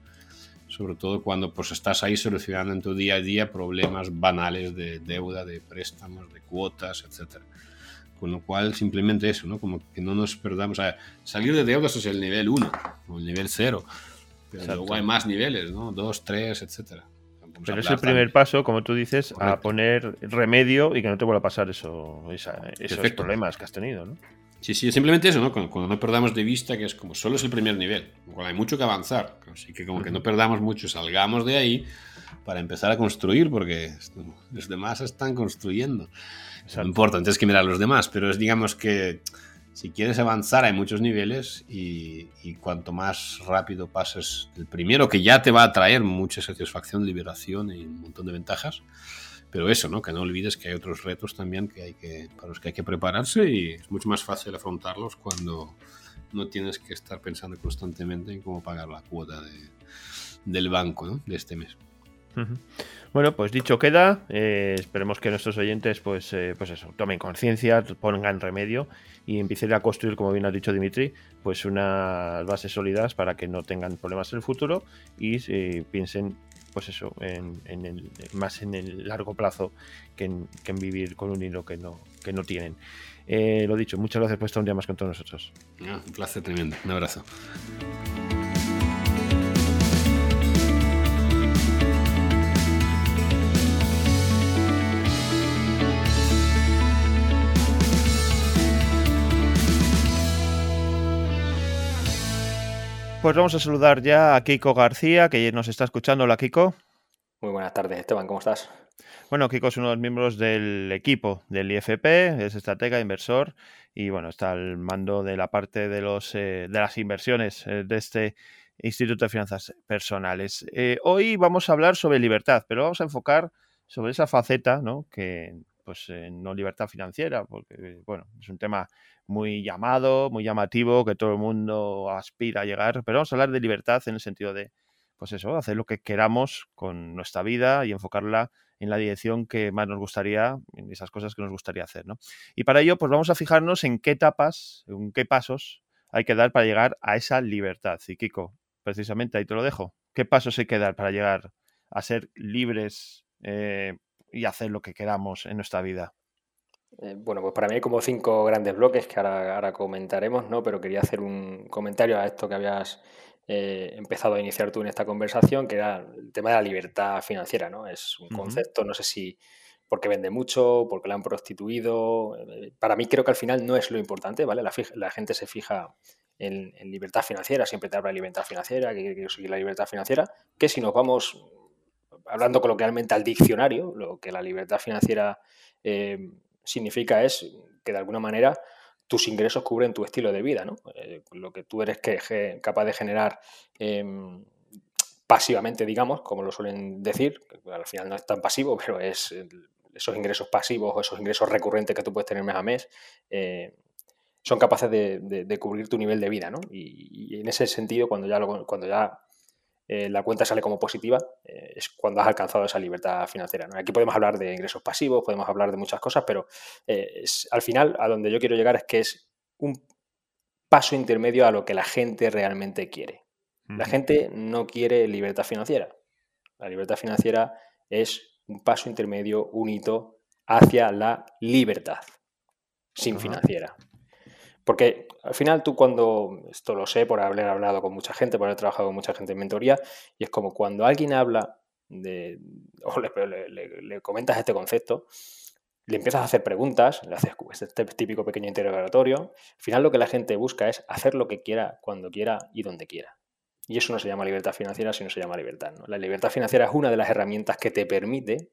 sobre todo cuando pues estás ahí solucionando en tu día a día problemas banales de deuda, de préstamos, de cuotas, etc. Con lo cual, simplemente eso, ¿no? Como que no nos perdamos. O sea, salir de deudas es el nivel 1 o el nivel 0, pero luego hay más niveles, ¿no? 2, 3, etcétera. Pero es el primer paso, como tú dices, a poner remedio y que no te vuelva a pasar eso, esos problemas que has tenido, ¿no? Sí, sí, simplemente eso, ¿no? Cuando, no perdamos de vista que es como solo es el primer nivel, cual hay mucho que avanzar, así que como que no perdamos mucho, salgamos de ahí para empezar a construir, porque los demás están construyendo. No importa, entonces que mirar a los demás, pero es digamos que si quieres avanzar hay muchos niveles y, cuanto más rápido pases el primero, que ya te va a traer mucha satisfacción, liberación y un montón de ventajas, pero eso, ¿no? Que no olvides que hay otros retos también que hay que, para los que hay que prepararse y es mucho más fácil afrontarlos cuando no tienes que estar pensando constantemente en cómo pagar la cuota del banco de este mes. Bueno, pues dicho queda, eh, esperemos que nuestros oyentes, pues, eh, pues eso, tomen conciencia, pongan remedio y empiecen a construir, como bien ha dicho Dimitri, pues unas bases sólidas para que no tengan problemas en el futuro y eh, piensen, pues eso, en, el, más en el largo plazo que en, vivir con un hilo que no, que no tienen. lo dicho, muchas gracias por estar un día más con todos nosotros. Ah, un placer tremendo. Un abrazo. Pues vamos a saludar ya a Kiko García, que nos está escuchando. Hola, Kiko. Muy buenas tardes, Esteban, ¿cómo estás? Bueno, Kiko es uno de los miembros del equipo del IFP, es estratega, inversor y bueno, está al mando de la parte de, los, eh, de las inversiones eh, de este Instituto de Finanzas Personales. Eh, hoy vamos a hablar sobre libertad, pero vamos a enfocar sobre esa faceta, ¿no? Que pues no libertad financiera, porque bueno, es un tema muy llamado, muy llamativo, que todo el mundo aspira a llegar, pero vamos a hablar de libertad en el sentido de pues eso, hacer lo que queramos con nuestra vida y enfocarla en la dirección que más nos gustaría, en esas cosas que nos gustaría hacer, ¿no? Y para ello, pues vamos a fijarnos en qué etapas, en qué pasos hay que dar para llegar a esa libertad. Y Kiko, precisamente ahí te lo dejo. ¿Qué pasos hay que dar para llegar a ser libres eh, y hacer lo que queramos en nuestra vida? Eh, bueno, pues para mí hay como cinco grandes bloques que ahora, comentaremos, ¿no? Pero quería hacer un comentario a esto que habías eh, empezado a iniciar tú en esta conversación, que era el tema de la libertad financiera, ¿no? Es un concepto, no sé si porque vende mucho, porque la han prostituido. Para mí creo que al final no es lo importante, ¿vale? La, gente se fija en, libertad financiera, siempre te habla de libertad financiera, que quiero seguir la libertad financiera, que si nos vamos hablando coloquialmente al diccionario, lo que la libertad financiera eh, significa es que de alguna manera tus ingresos cubren tu estilo de vida, ¿no? Eh, lo que tú eres que, capaz de generar em, pasivamente, digamos, como lo suelen decir, al final no es tan pasivo, pero es esos ingresos pasivos o esos ingresos recurrentes que tú puedes tener mes a mes, eh, son capaces de, cubrir tu nivel de vida, ¿no? Y, en ese sentido, cuando ya, cuando ya eh, la cuenta sale como positiva, eh, es cuando has alcanzado esa libertad financiera. Aquí podemos hablar de ingresos pasivos, podemos hablar de muchas cosas, pero eh, al final a donde yo quiero llegar es que es un paso intermedio a lo que la gente realmente quiere. La gente no quiere libertad financiera. La libertad financiera es un paso intermedio, un hito hacia la libertad sin financiera. Porque al final tú cuando, esto lo sé por haber hablado con mucha gente, por haber trabajado con mucha gente en mentoría, y es como cuando alguien habla de, o le, comentas este concepto, le empiezas a hacer preguntas, le haces este típico pequeño interrogatorio, al final lo que la gente busca es hacer lo que quiera, cuando quiera y donde quiera. Y eso no se llama libertad financiera, sino se llama libertad. La libertad financiera es una de las herramientas que te permite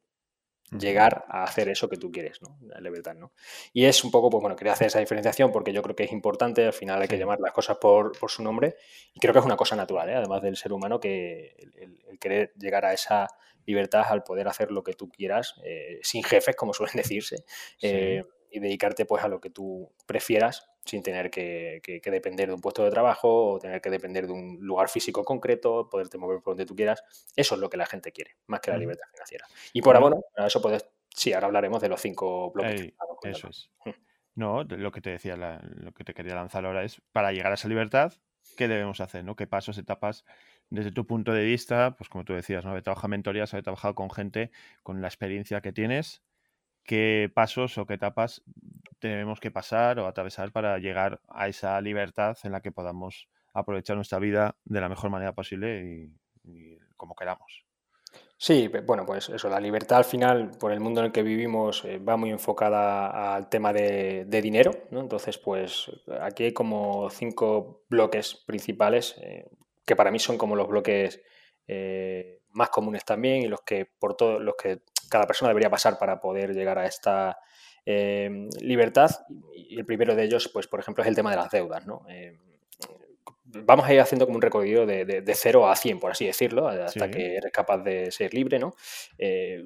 llegar a hacer eso que tú quieres, ¿no? La libertad, ¿no? Y es un poco, pues bueno, quería hacer esa diferenciación porque yo creo que es importante, al final hay que llamar las cosas por, su nombre y creo que es una cosa natural, ¿eh? además del ser humano, que el, querer llegar a esa libertad al poder hacer lo que tú quieras, eh, sin jefes, como suelen decirse, eh, y dedicarte pues a lo que tú prefieras sin tener que, depender de un puesto de trabajo o tener que depender de un lugar físico concreto, poderte mover por donde tú quieras. Eso es lo que la gente quiere, más que la libertad financiera. Y por bueno, eso puedes, sí, ahora hablaremos de los cinco bloques. eso es. No, lo que te decía, lo que te quería lanzar ahora es, para llegar a esa libertad, ¿qué debemos hacer? ¿no? ¿Qué pasos, etapas, desde tu punto de vista, pues como tú decías, ¿no? He trabajado en mentorías, he trabajado con gente con la experiencia que tienes, qué pasos o qué etapas tenemos que pasar o atravesar para llegar a esa libertad en la que podamos aprovechar nuestra vida de la mejor manera posible y, como queramos. Sí, bueno, pues eso, la libertad al final, por el mundo en el que vivimos, eh, va muy enfocada al tema de, dinero, ¿no? Entonces, pues aquí hay como cinco bloques principales, eh, que para mí son como los bloques eh, más comunes también y los que por todos los que cada persona debería pasar para poder llegar a esta eh, libertad. Y el primero de ellos, pues, por ejemplo, es el tema de las deudas. ¿no? Eh, vamos a ir haciendo como un recorrido de, de, 0 a 100, por así decirlo, hasta que eres capaz de ser libre, ¿no? Eh,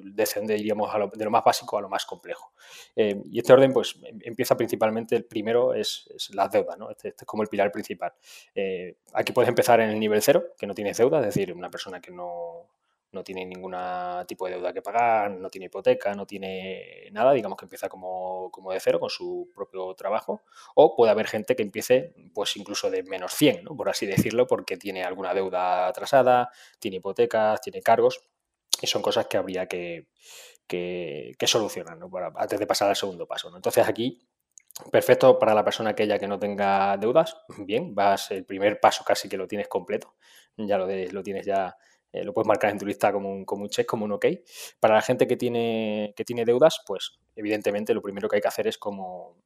iríamos de lo más básico a lo más complejo. Eh, y este orden, pues, em, empieza principalmente, el primero es, las deudas, ¿no? Este, este, es como el pilar principal. aquí puedes empezar en el nivel 0, que no tienes deuda, es decir, una persona que no, no tiene ningún tipo de deuda que pagar, no tiene hipoteca, no tiene nada, digamos que empieza como, de cero con su propio trabajo, o puede haber gente que empiece pues incluso de menos 100, por así decirlo, porque tiene alguna deuda atrasada, tiene hipotecas, tiene cargos, y son cosas que habría que, que, solucionar antes de pasar al segundo paso. Entonces aquí Perfecto para la persona aquella que no tenga deudas. Bien, vas el primer paso casi que lo tienes completo. Ya lo, lo tienes ya eh, lo puedes marcar en tu lista como un, como un check, como un OK. Para la gente que tiene, que tiene deudas, pues evidentemente lo primero que hay que hacer es como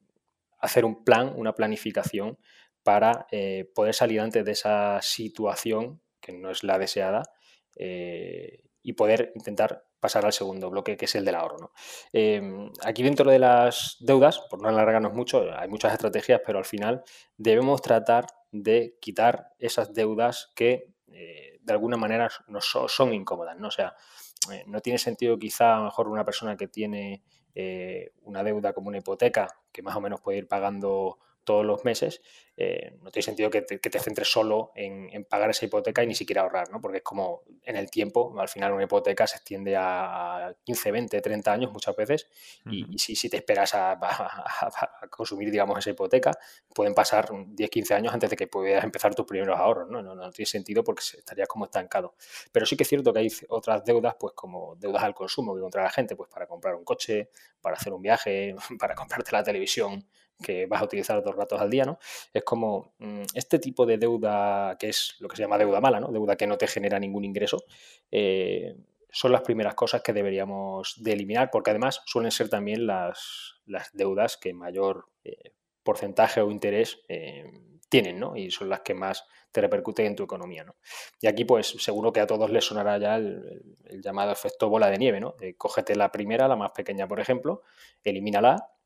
hacer un plan, una planificación para eh, poder salir antes de esa situación que no es la deseada eh, y poder intentar pasar al segundo bloque, que es el del ahorro. Em, aquí dentro de las deudas, por no alargarnos mucho, hay muchas estrategias, pero al final debemos tratar de quitar esas deudas que de alguna manera no son, incómodas, ¿no? O sea, eh, no tiene sentido quizá a lo mejor una persona que tiene eh, una deuda como una hipoteca, que más o menos puede ir pagando todos los meses, eh, no tiene sentido que te, centres solo en, pagar esa hipoteca y ni siquiera ahorrar, ¿no? Porque es como en el tiempo, al final una hipoteca se extiende a 15, 20, 30 años muchas veces y, si, te esperas a, consumir, digamos, esa hipoteca, pueden pasar 10, 15 años antes de que puedas empezar tus primeros ahorros, ¿no? No, tiene sentido porque estarías como estancado. Pero sí que es cierto que hay otras deudas, pues como deudas al consumo que contra la gente, pues para comprar un coche, para hacer un viaje, para comprarte la televisión que vas a utilizar dos ratos al día, ¿no? Es como mm, este tipo de deuda que es lo que se llama deuda mala, ¿no? Deuda que no te genera ningún ingreso. Eh, son las primeras cosas que deberíamos de eliminar, porque además suelen ser también las, deudas que mayor eh, porcentaje o interés eh, tienen, ¿no? Y son las que más te repercuten en tu economía, ¿no? Y aquí, pues, seguro que a todos les sonará ya el, llamado efecto bola de nieve, ¿no? cógete la primera, la más pequeña, por ejemplo, elimínala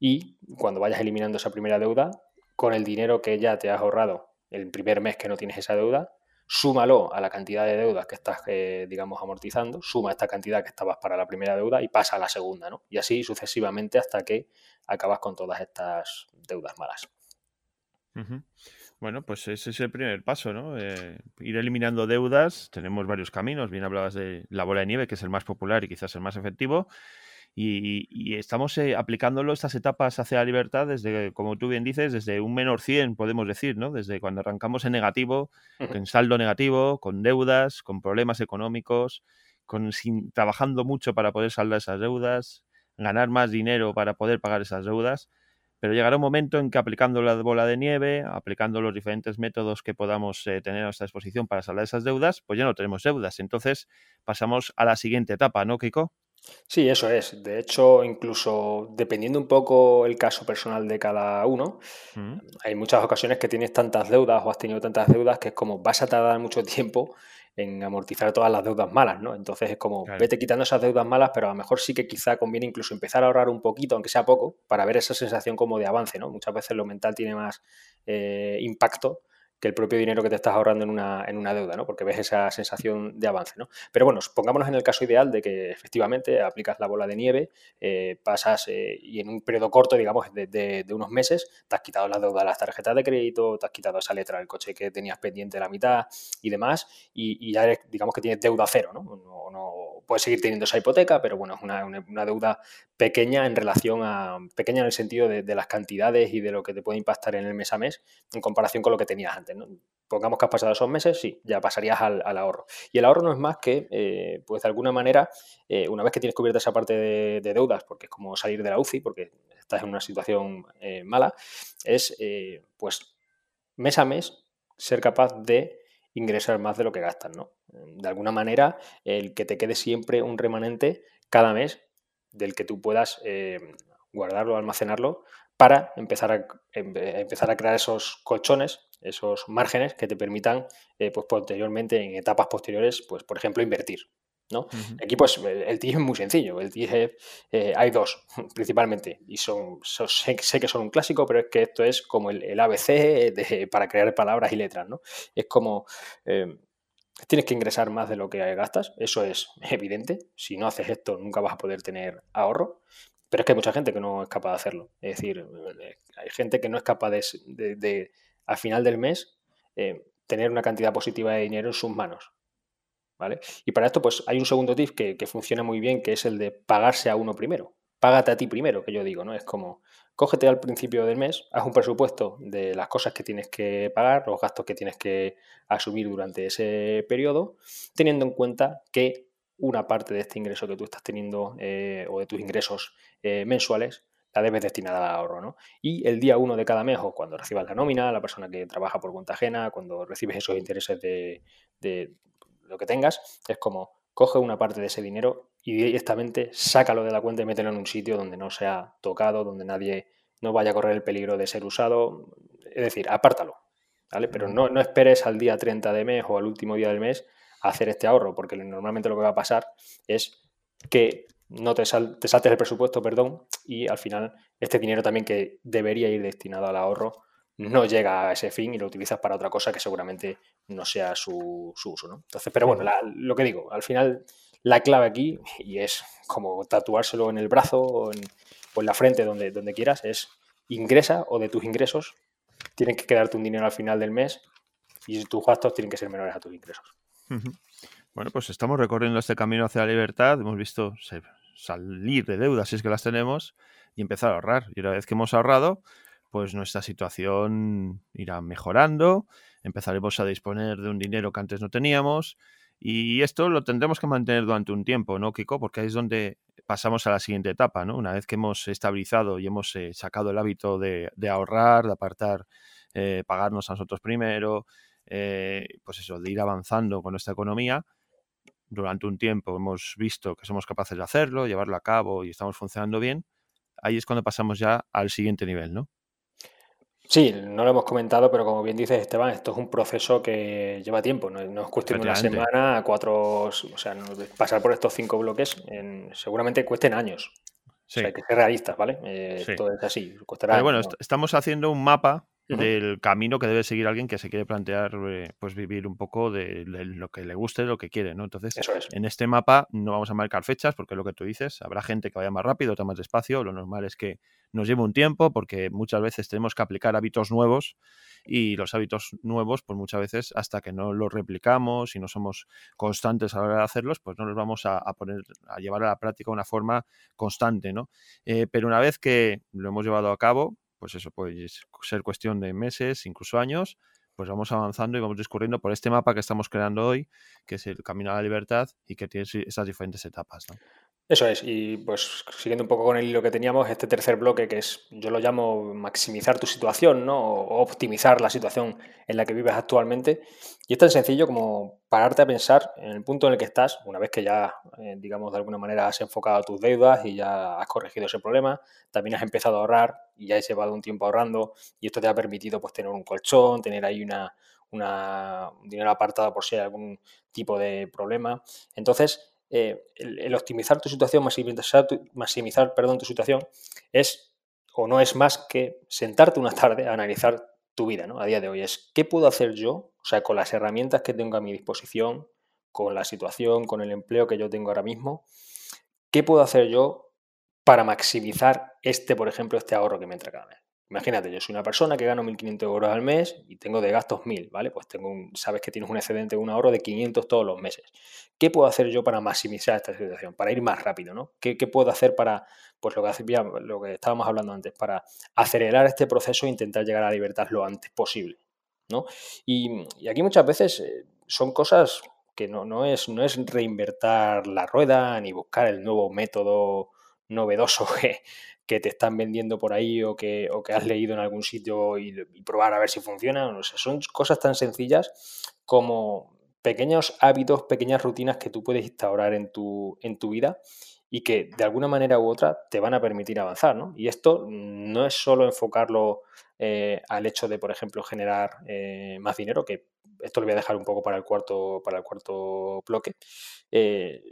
y cuando vayas eliminando esa primera deuda, con el dinero que ya te has ahorrado el primer mes que no tienes esa deuda, súmalo a la cantidad de deudas que estás, eh, digamos, amortizando, suma esta cantidad que estabas para la primera deuda y pasa a la segunda, ¿no? Y así sucesivamente hasta que acabas con todas estas deudas malas. Bueno, pues ese es el primer paso, ¿no? Eh, ir eliminando deudas. Tenemos varios caminos. Bien hablabas de la bola de nieve, que es el más popular y quizás el más efectivo. Y, estamos eh, aplicándolo estas etapas hacia la libertad desde, como tú bien dices, desde un menor 100, podemos decir, ¿no? Desde cuando arrancamos en negativo, en saldo negativo, con deudas, con problemas económicos, con sin, trabajando mucho para poder saldar esas deudas, ganar más dinero para poder pagar esas deudas. Pero llegará un momento en que aplicando la bola de nieve, aplicando los diferentes métodos que podamos eh, tener a nuestra disposición para saldar esas deudas, pues ya no tenemos deudas. Entonces pasamos a la siguiente etapa, ¿no, Kiko? Sí, eso es. De hecho, incluso dependiendo un poco el caso personal de cada uno, mm. hay muchas ocasiones que tienes tantas deudas o has tenido tantas deudas que es como vas a tardar mucho tiempo en amortizar todas las deudas malas, ¿no? Entonces es como vete quitando esas deudas malas, pero a lo mejor sí que quizá conviene incluso empezar a ahorrar un poquito, aunque sea poco, para ver esa sensación como de avance, ¿no? Muchas veces lo mental tiene más eh, impacto que el propio dinero que te estás ahorrando en una, en una deuda, ¿no? Porque ves esa sensación de avance, ¿no? Pero bueno, pongámonos en el caso ideal de que efectivamente aplicas la bola de nieve, eh, pasas eh, y en un periodo corto, digamos, de, de, unos meses, te has quitado la deuda de las tarjetas de crédito, te has quitado esa letra del coche que tenías pendiente la mitad y demás, y, ya digamos que tienes deuda cero, ¿no? no, puedes seguir teniendo esa hipoteca, pero bueno, es una, una, deuda pequeña en relación a, pequeña en el sentido de, las cantidades y de lo que te puede impactar en el mes a mes en comparación con lo que tenías antes. Pongamos que has pasado esos meses, sí, ya pasarías al, al ahorro. Y el ahorro no es más que, eh, pues de alguna manera, eh, una vez que tienes cubierta esa parte de, deudas, porque es como salir de la UCI, porque estás en una situación eh, mala, es pues mes a mes ser capaz de ingresar más de lo que gastas, ¿no? De alguna manera, el que te quede siempre un remanente cada mes del que tú puedas guardarlo, almacenarlo, para empezar a, em, empezar a crear esos colchones, esos márgenes que te permitan, eh, pues posteriormente, en etapas posteriores, pues por ejemplo, invertir. ¿no? Aquí pues el TIE es muy sencillo, el eh, hay dos principalmente y son, sé, que son un clásico, pero es que esto es como el, ABC para crear palabras y letras, ¿no? Es como eh, tienes que ingresar más de lo que gastas, eso es evidente, si no haces esto nunca vas a poder tener ahorro, pero es que hay mucha gente que no es capaz de hacerlo. Es decir, hay gente que no es capaz de, al final del mes, eh, tener una cantidad positiva de dinero en sus manos. ¿Vale? Y para esto, pues hay un segundo tip que, funciona muy bien, que es el de pagarse a uno primero. Págate a ti primero, que yo digo, ¿no? Es como, cógete al principio del mes, haz un presupuesto de las cosas que tienes que pagar, los gastos que tienes que asumir durante ese periodo, teniendo en cuenta que una parte de este ingreso que tú estás teniendo eh, o de tus ingresos eh, mensuales la debes destinar al ahorro, ¿no? Y el día uno de cada mes o cuando recibas la nómina, la persona que trabaja por cuenta ajena, cuando recibes esos intereses de, lo que tengas, es como coge una parte de ese dinero y directamente sácalo de la cuenta y mételo en un sitio donde no sea tocado, donde nadie no vaya a correr el peligro de ser usado. Es decir, apártalo, ¿vale? Pero no, no esperes al día 30 de mes o al último día del mes hacer este ahorro, porque normalmente lo que va a pasar es que no te, te saltes el presupuesto, perdón, y al final este dinero también que debería ir destinado al ahorro no llega a ese fin y lo utilizas para otra cosa que seguramente no sea su, uso, ¿no? Entonces, pero bueno, lo que digo, al final la clave aquí, y es como tatuárselo en el brazo o en, la frente, donde, donde quieras, es ingresa o de tus ingresos, tienen que quedarte un dinero al final del mes y tus gastos tienen que ser menores a tus ingresos. Bueno, pues estamos recorriendo este camino hacia la libertad. Hemos visto salir de deudas si es que las tenemos y empezar a ahorrar. Y una vez que hemos ahorrado, pues nuestra situación irá mejorando, empezaremos a disponer de un dinero que antes no teníamos y esto lo tendremos que mantener durante un tiempo, ¿no, Kiko? Porque ahí es donde pasamos a la siguiente etapa, ¿no? Una vez que hemos estabilizado y hemos eh, sacado el hábito de, ahorrar, de apartar, eh, pagarnos a nosotros primero, eh, pues eso, de ir avanzando con nuestra economía, durante un tiempo hemos visto que somos capaces de hacerlo, llevarlo a cabo y estamos funcionando bien, ahí es cuando pasamos ya al siguiente nivel, ¿no? Sí, no lo hemos comentado, pero como bien dices, Esteban, esto es un proceso que lleva tiempo, no, es cuestión de una semana a cuatro, o sea, pasar por estos cinco bloques seguramente cuesten años. O sea, hay que ser realistas, ¿vale? Eh, esto es así, costará. bueno, estamos haciendo un mapa del camino que debe seguir alguien que se quiere plantear eh, pues vivir un poco de, lo que le guste, lo que quiere, ¿no? Entonces, en este mapa no vamos a marcar fechas porque es lo que tú dices, habrá gente que vaya más rápido, otra más despacio, lo normal es que nos lleve un tiempo porque muchas veces tenemos que aplicar hábitos nuevos y los hábitos nuevos, pues muchas veces hasta que no los replicamos y no somos constantes a la hora de hacerlos, pues no los vamos a, poner, a llevar a la práctica de una forma constante, ¿no? Eh, pero una vez que lo hemos llevado a cabo, pues eso puede ser cuestión de meses, incluso años, pues vamos avanzando y vamos discurriendo por este mapa que estamos creando hoy, que es el Camino a la Libertad y que tiene esas diferentes etapas. Eso es, y pues siguiendo un poco con el hilo que teníamos, este tercer bloque que es, yo lo llamo maximizar tu situación, ¿no? O optimizar la situación en la que vives actualmente. Y es tan sencillo como pararte a pensar en el punto en el que estás, una vez que ya, eh, digamos, de alguna manera has enfocado tus deudas y ya has corregido ese problema, también has empezado a ahorrar y ya has llevado un tiempo ahorrando y esto te ha permitido pues tener un colchón, tener ahí una, un dinero apartado por si hay algún tipo de problema. Entonces, eh, el, optimizar tu situación, maximizar, tu, maximizar perdón, tu situación, es o no es más que sentarte una tarde a analizar tu vida, ¿no? A día de hoy es qué puedo hacer yo, o sea, con las herramientas que tengo a mi disposición, con la situación, con el empleo que yo tengo ahora mismo, qué puedo hacer yo para maximizar este, por ejemplo, este ahorro que me entra cada mes. Imagínate, yo soy una persona que gano 1.500 euros al mes y tengo de gastos 1.000, ¿vale? Pues tengo un, sabes que tienes un excedente, un ahorro de 500 todos los meses. ¿Qué puedo hacer yo para maximizar esta situación? Para ir más rápido, ¿no? ¿Qué, puedo hacer para, pues lo que, lo que estábamos hablando antes, para acelerar este proceso e intentar llegar a la libertad lo antes posible, ¿no? Y, aquí muchas veces eh, son cosas que no, no, es, no es reinvertir la rueda ni buscar el nuevo método novedoso que, que te están vendiendo por ahí o que, o que has leído en algún sitio y, probar a ver si funciona. No sé, son cosas tan sencillas como pequeños hábitos, pequeñas rutinas que tú puedes instaurar en tu, en tu vida y que de alguna manera u otra te van a permitir avanzar. ¿no? Y esto no es solo enfocarlo eh, al hecho de, por ejemplo, generar eh, más dinero, que esto lo voy a dejar un poco para el cuarto, para el cuarto bloque, eh,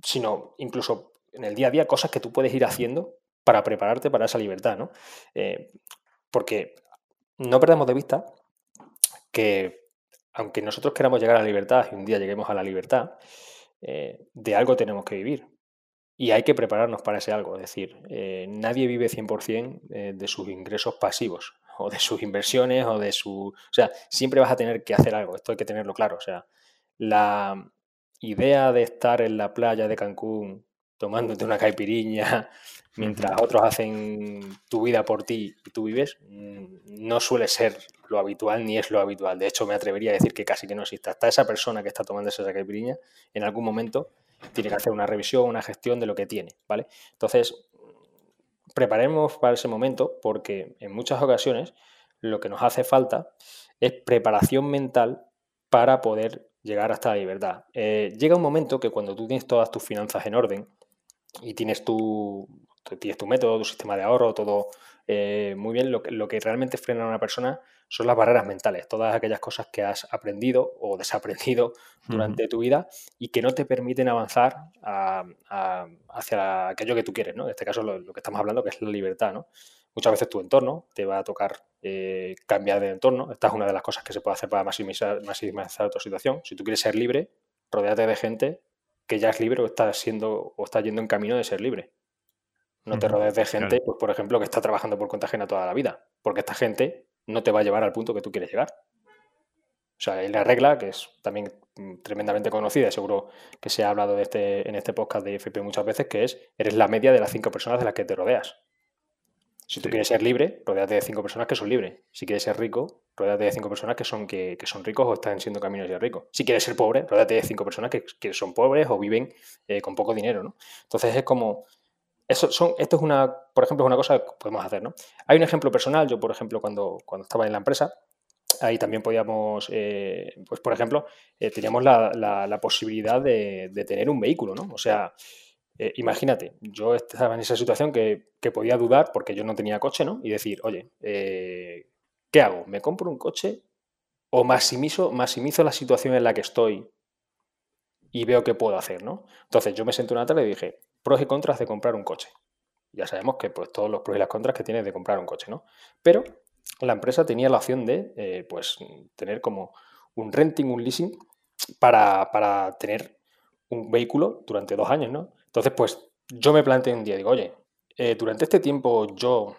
sino incluso en el día a día cosas que tú puedes ir haciendo para prepararte para esa libertad, ¿no? Eh, porque no perdamos de vista que aunque nosotros queramos llegar a la libertad y un día lleguemos a la libertad, eh, de algo tenemos que vivir. Y hay que prepararnos para ese algo. Es decir, eh, nadie vive 100% de sus ingresos pasivos o de sus inversiones o de su... O sea, siempre vas a tener que hacer algo. Esto hay que tenerlo claro. O sea, la idea de estar en la playa de Cancún tomándote una caipiriña mientras otros hacen tu vida por ti y tú vives, mm, no suele ser lo habitual ni es lo habitual. De hecho, me atrevería a decir que casi que no existe. Hasta esa persona que está tomando esa caipiriña, en algún momento tiene que hacer una revisión, una gestión de lo que tiene, ¿vale? Entonces, preparemos para ese momento porque en muchas ocasiones lo que nos hace falta es preparación mental para poder llegar hasta la libertad. Eh, llega un momento que cuando tú tienes todas tus finanzas en orden, y tienes tu, tienes tu método, tu sistema de ahorro, todo eh, muy bien, lo que, lo que realmente frena a una persona son las barreras mentales, todas aquellas cosas que has aprendido o desaprendido durante tu vida y que no te permiten avanzar hacia aquello que tú quieres, ¿no? En este caso lo, que estamos hablando que es la libertad, ¿no? Muchas veces tu entorno te va a tocar eh, cambiar de entorno. Esta es una de las cosas que se puede hacer para maximizar, maximizar tu situación. Si tú quieres ser libre, rodeate de gente que ya es libre o está siendo o está yendo en camino de ser libre. No te rodees de gente, pues, por ejemplo, que está trabajando por cuenta ajena toda la vida, porque esta gente no te va a llevar al punto que tú quieres llegar. O sea, hay la regla, que es también mm, tremendamente conocida, seguro que se ha hablado de este, en este podcast de FP muchas veces, que es, eres la media de las cinco personas de las que te rodeas. Si tú quieres ser libre, rodeate de cinco personas que son libres. Si quieres ser rico, rodeate de cinco personas que son, que, son ricos o están siendo caminos de ricos. Si quieres ser pobre, rodeate de cinco personas que, son pobres o viven eh, con poco dinero, ¿no? Entonces es como... Eso son, esto es una, por ejemplo, es una cosa que podemos hacer, ¿no? Hay un ejemplo personal, yo por ejemplo cuando, cuando estaba en la empresa, ahí también podíamos, eh, pues por ejemplo, eh, teníamos la, posibilidad de, de, tener un vehículo, ¿no? O sea, eh, imagínate, yo estaba en esa situación que, podía dudar porque yo no tenía coche, ¿no? Y decir, oye, eh, ¿qué hago? ¿Me compro un coche o maximizo, maximizo la situación en la que estoy y veo qué puedo hacer, ¿no? Entonces yo me senté una tarde y dije, pros y contras de comprar un coche. Ya sabemos que pues todos los pros y las contras que tienes de comprar un coche, ¿no? Pero la empresa tenía la opción de, eh, pues, tener como un renting, un leasing para, para tener un vehículo durante dos años, ¿no? Entonces, pues yo me planteé un día, digo, oye, eh, durante este tiempo yo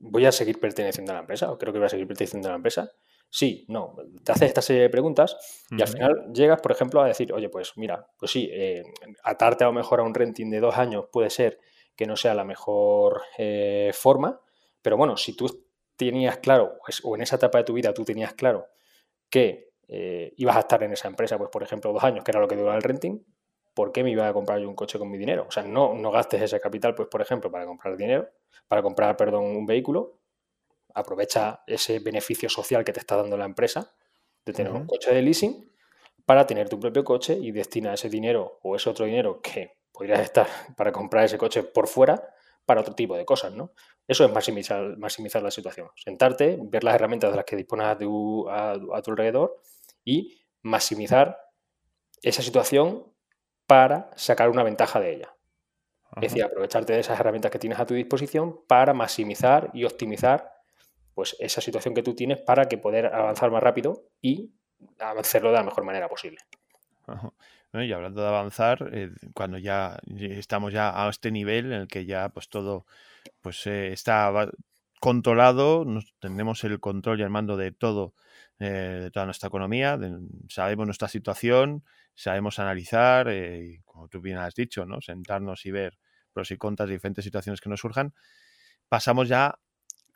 voy a seguir perteneciendo a la empresa, o creo que voy a seguir perteneciendo a la empresa. Sí, no, te haces esta serie de preguntas y al final llegas, por ejemplo, a decir, oye, pues mira, pues sí, eh, atarte a lo mejor a un renting de dos años puede ser que no sea la mejor eh, forma, pero bueno, si tú tenías claro, pues, o en esa etapa de tu vida tú tenías claro que ibas a estar en esa empresa, pues por ejemplo, dos años, que era lo que duraba el renting, ¿por qué me iba a comprar yo un coche con mi dinero? O sea, no, no gastes ese capital, pues, por ejemplo, para comprar dinero, para comprar, perdón, un vehículo. Aprovecha ese beneficio social que te está dando la empresa de tener un coche de leasing para tener tu propio coche y destina ese dinero o ese otro dinero que podrías estar para comprar ese coche por fuera para otro tipo de cosas, ¿no? Eso es maximizar, maximizar la situación. Sentarte, ver las herramientas de las que dispones a tu, a tu alrededor y maximizar esa situación para sacar una ventaja de ella. Es decir, aprovecharte de esas herramientas que tienes a tu disposición para maximizar y optimizar pues, esa situación que tú tienes para que poder avanzar más rápido y hacerlo de la mejor manera posible. y hablando de avanzar, eh, cuando ya estamos ya a este nivel en el que ya pues todo pues eh, está controlado, nos, tenemos el control y el mando de todo, eh, de toda nuestra economía, sabemos nuestra situación, sabemos analizar, eh, como tú bien has dicho, ¿no? sentarnos y ver pros y contras de diferentes situaciones que nos surjan, pasamos ya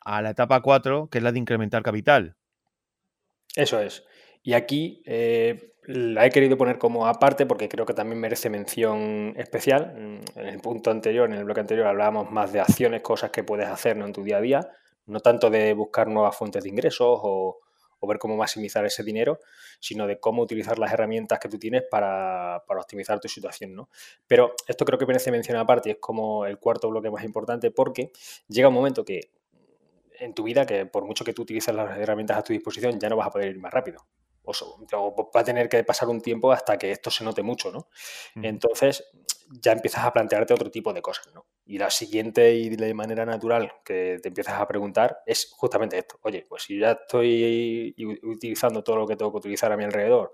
a la etapa 4, que es la de incrementar capital. Eso es. Y aquí eh, la he querido poner como aparte porque creo que también merece mención especial. Mm, en el punto anterior, en el bloque anterior, hablábamos más de acciones, cosas que puedes hacer en tu día a día, no tanto de buscar nuevas fuentes de ingresos o, o ver cómo maximizar ese dinero, sino de cómo utilizar las herramientas que tú tienes para, optimizar tu situación. ¿no? Pero esto creo que merece mencionar aparte es como el cuarto bloque más importante porque llega un momento que en tu vida que por mucho que tú utilices las herramientas a tu disposición ya no vas a poder ir más rápido. O, va a tener que pasar un tiempo hasta que esto se note mucho, ¿no? Entonces ya empiezas a plantearte otro tipo de cosas, ¿no? Y la siguiente y de manera natural que te empiezas a preguntar es justamente esto. Oye, pues si ya estoy utilizando todo lo que tengo que utilizar a mi alrededor,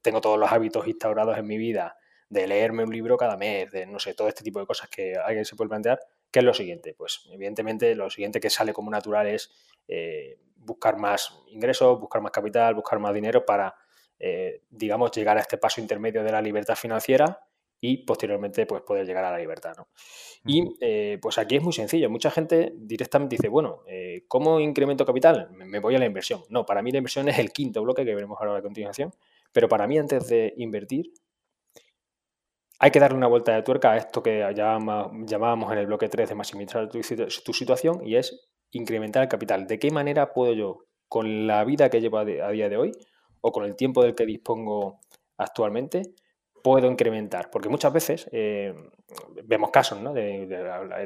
tengo todos los hábitos instaurados en mi vida de leerme un libro cada mes, de no sé, todo este tipo de cosas que alguien se puede plantear, ¿qué es lo siguiente? Pues evidentemente lo siguiente que sale como natural es eh, buscar más ingresos, buscar más capital, buscar más dinero para, eh, digamos, llegar a este paso intermedio de la libertad financiera y posteriormente pues poder llegar a la libertad. ¿no? Y eh, pues aquí es muy sencillo. Mucha gente directamente dice, bueno, eh, ¿cómo incremento capital? Me voy a la inversión. No, para mí la inversión es el quinto bloque que veremos ahora a continuación. Pero para mí antes de invertir hay que darle una vuelta de tuerca a esto que llamábamos en el bloque 3 de maximizar tu, tu situación y es incrementar el capital. ¿De qué manera puedo yo, con la vida que llevo a día de hoy o con el tiempo del que dispongo actualmente, puedo incrementar? Porque muchas veces eh, vemos casos, ¿no? De,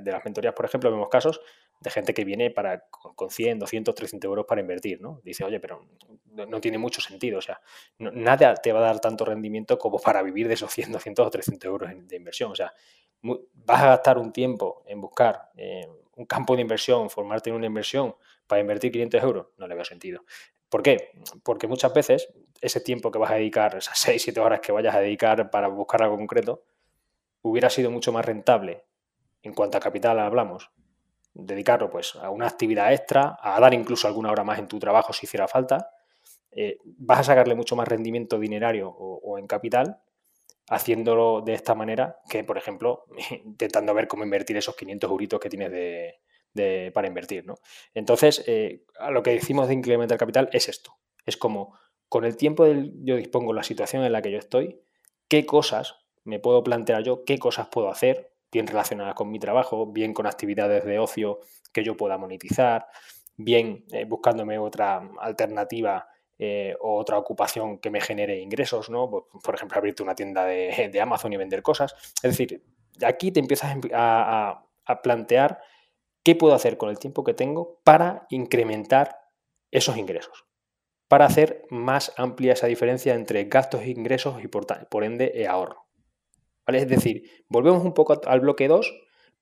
las mentorías, por ejemplo, vemos casos de gente que viene para, con 100, 200, 300 euros para invertir, ¿no? Dice, oye, pero no, tiene mucho sentido, o sea, nada te va a dar tanto rendimiento como para vivir de esos 100, 200 o 300 euros de inversión, o sea, vas a gastar un tiempo en buscar eh, un campo de inversión, formarte en una inversión para invertir 500 euros, no le veo sentido. ¿Por qué? Porque muchas veces ese tiempo que vas a dedicar, esas 6, 7 horas que vayas a dedicar para buscar algo concreto, hubiera sido mucho más rentable en cuanto a capital hablamos, dedicarlo pues a una actividad extra, a dar incluso alguna hora más en tu trabajo si hiciera falta, eh, vas a sacarle mucho más rendimiento dinerario o, en capital haciéndolo de esta manera que, por ejemplo, intentando ver cómo invertir esos 500 euritos que tienes de, para invertir. ¿no? Entonces, eh, a lo que decimos de incrementar capital es esto. Es como, con el tiempo del yo dispongo la situación en la que yo estoy, qué cosas me puedo plantear yo, qué cosas puedo hacer, bien relacionadas con mi trabajo, bien con actividades de ocio que yo pueda monetizar, bien eh, buscándome otra alternativa eh, otra ocupación que me genere ingresos, ¿no? Por, ejemplo, abrirte una tienda de, Amazon y vender cosas. Es decir, aquí te empiezas a, plantear qué puedo hacer con el tiempo que tengo para incrementar esos ingresos, para hacer más amplia esa diferencia entre gastos e ingresos y por, ende eh, ahorro. ¿Vale? Es decir, volvemos un poco al bloque 2,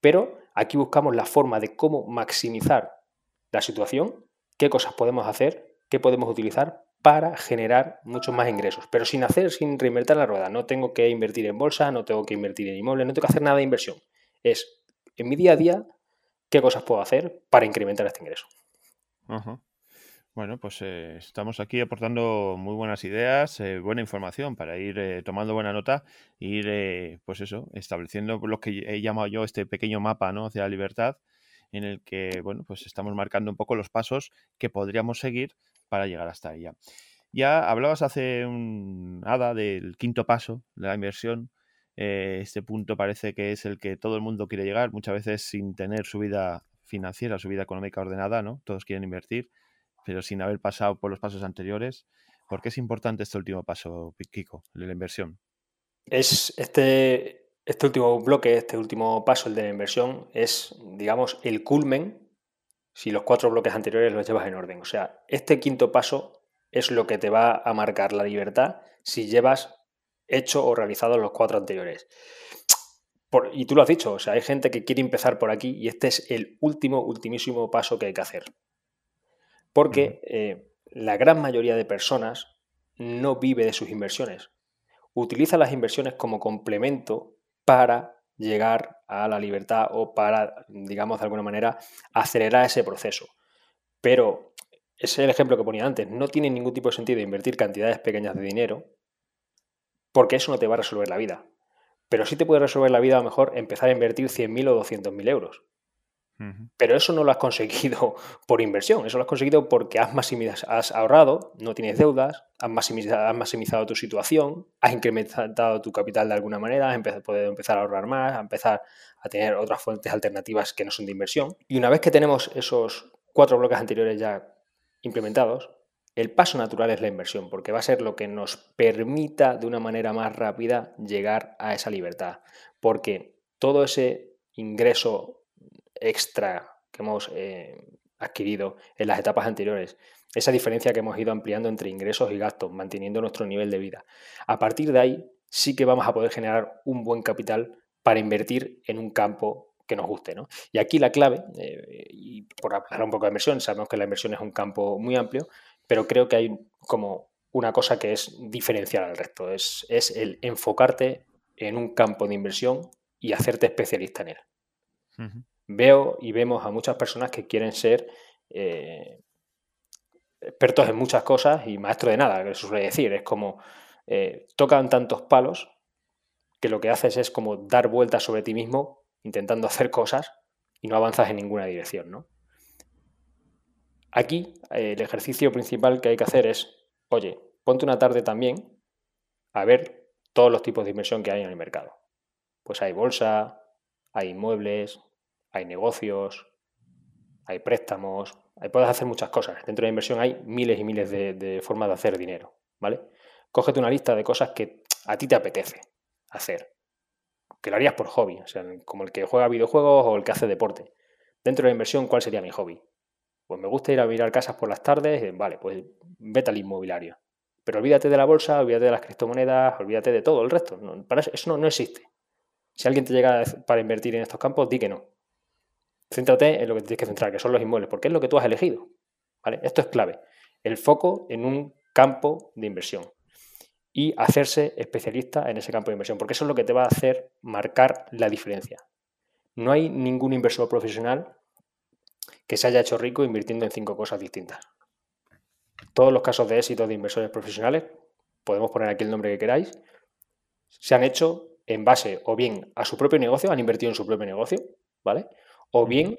pero aquí buscamos la forma de cómo maximizar la situación, qué cosas podemos hacer que podemos utilizar para generar muchos más ingresos, pero sin hacer, sin reinvertir la rueda. No tengo que invertir en bolsa, no tengo que invertir en inmuebles, no tengo que hacer nada de inversión. Es en mi día a día qué cosas puedo hacer para incrementar este ingreso. Bueno, pues eh, estamos aquí aportando muy buenas ideas, eh, buena información para ir eh, tomando buena nota ir, pues eso, estableciendo lo que he llamado yo este pequeño mapa ¿no? hacia la libertad, en el que, bueno, pues estamos marcando un poco los pasos que podríamos seguir para llegar hasta ella. Ya hablabas hace un nada del quinto paso de la inversión. Eh, este punto parece que es el que todo el mundo quiere llegar, muchas veces sin tener su vida financiera, su vida económica ordenada, ¿no? Todos quieren invertir, pero sin haber pasado por los pasos anteriores. ¿Por qué es importante este último paso, Kiko, de la inversión? Es este, este último bloque, este último paso, el de la inversión, es, digamos, el culmen si los cuatro bloques anteriores los llevas en orden. O sea, este quinto paso es lo que te va a marcar la libertad si llevas hecho o realizado los cuatro anteriores. y tú lo has dicho, o sea, hay gente que quiere empezar por aquí y este es el último, ultimísimo paso que hay que hacer. Porque eh, la gran mayoría de personas no vive de sus inversiones. Utiliza las inversiones como complemento para llegar a la libertad o para, digamos, de alguna manera, acelerar ese proceso. Pero ese es el ejemplo que ponía antes. No tiene ningún tipo de sentido invertir cantidades pequeñas de dinero porque eso no te va a resolver la vida. Pero sí te puede resolver la vida a lo mejor empezar a invertir 100.000 o 200.000 euros. Pero eso no lo has conseguido por inversión, eso lo has conseguido porque has, has ahorrado, no tienes deudas, has maximizado, tu situación, has incrementado tu capital de alguna manera, has podido empezar a ahorrar más, a empezar a tener otras fuentes alternativas que no son de inversión. Y una vez que tenemos esos cuatro bloques anteriores ya implementados, el paso natural es la inversión, porque va a ser lo que nos permita de una manera más rápida llegar a esa libertad. Porque todo ese ingreso extra que hemos eh, adquirido en las etapas anteriores, esa diferencia que hemos ido ampliando entre ingresos y gastos, manteniendo nuestro nivel de vida. A partir de ahí sí que vamos a poder generar un buen capital para invertir en un campo que nos guste. ¿no? Y aquí la clave, eh, y por hablar un poco de inversión, sabemos que la inversión es un campo muy amplio, pero creo que hay como una cosa que es diferencial al resto, es, es el enfocarte en un campo de inversión y hacerte especialista en él veo y vemos a muchas personas que quieren ser eh, expertos en muchas cosas y maestro de nada, que se suele decir. Es como eh, tocan tantos palos que lo que haces es como dar vueltas sobre ti mismo intentando hacer cosas y no avanzas en ninguna dirección, ¿no? Aquí el ejercicio principal que hay que hacer es, oye, ponte una tarde también a ver todos los tipos de inversión que hay en el mercado. Pues hay bolsa, hay inmuebles, hay negocios, hay préstamos, ahí puedes hacer muchas cosas. Dentro de la inversión hay miles y miles de, formas de hacer dinero, ¿vale? Cógete una lista de cosas que a ti te apetece hacer, que lo harías por hobby, o sea, como el que juega videojuegos o el que hace deporte. Dentro de la inversión, ¿cuál sería mi hobby? Pues me gusta ir a mirar casas por las tardes, eh, vale, pues vete al inmobiliario. Pero olvídate de la bolsa, olvídate de las criptomonedas, olvídate de todo el resto. para eso, no, no existe. Si alguien te llega para invertir en estos campos, di que no. Céntrate en lo que tienes que centrar, que son los inmuebles, porque es lo que tú has elegido. ¿vale? Esto es clave. El foco en un campo de inversión y hacerse especialista en ese campo de inversión, porque eso es lo que te va a hacer marcar la diferencia. no hay ningún inversor profesional que se haya hecho rico invirtiendo en cinco cosas distintas. Todos los casos de éxito de inversores profesionales, podemos poner aquí el nombre que queráis, se han hecho en base o bien a su propio negocio, han invertido en su propio negocio, ¿vale? O bien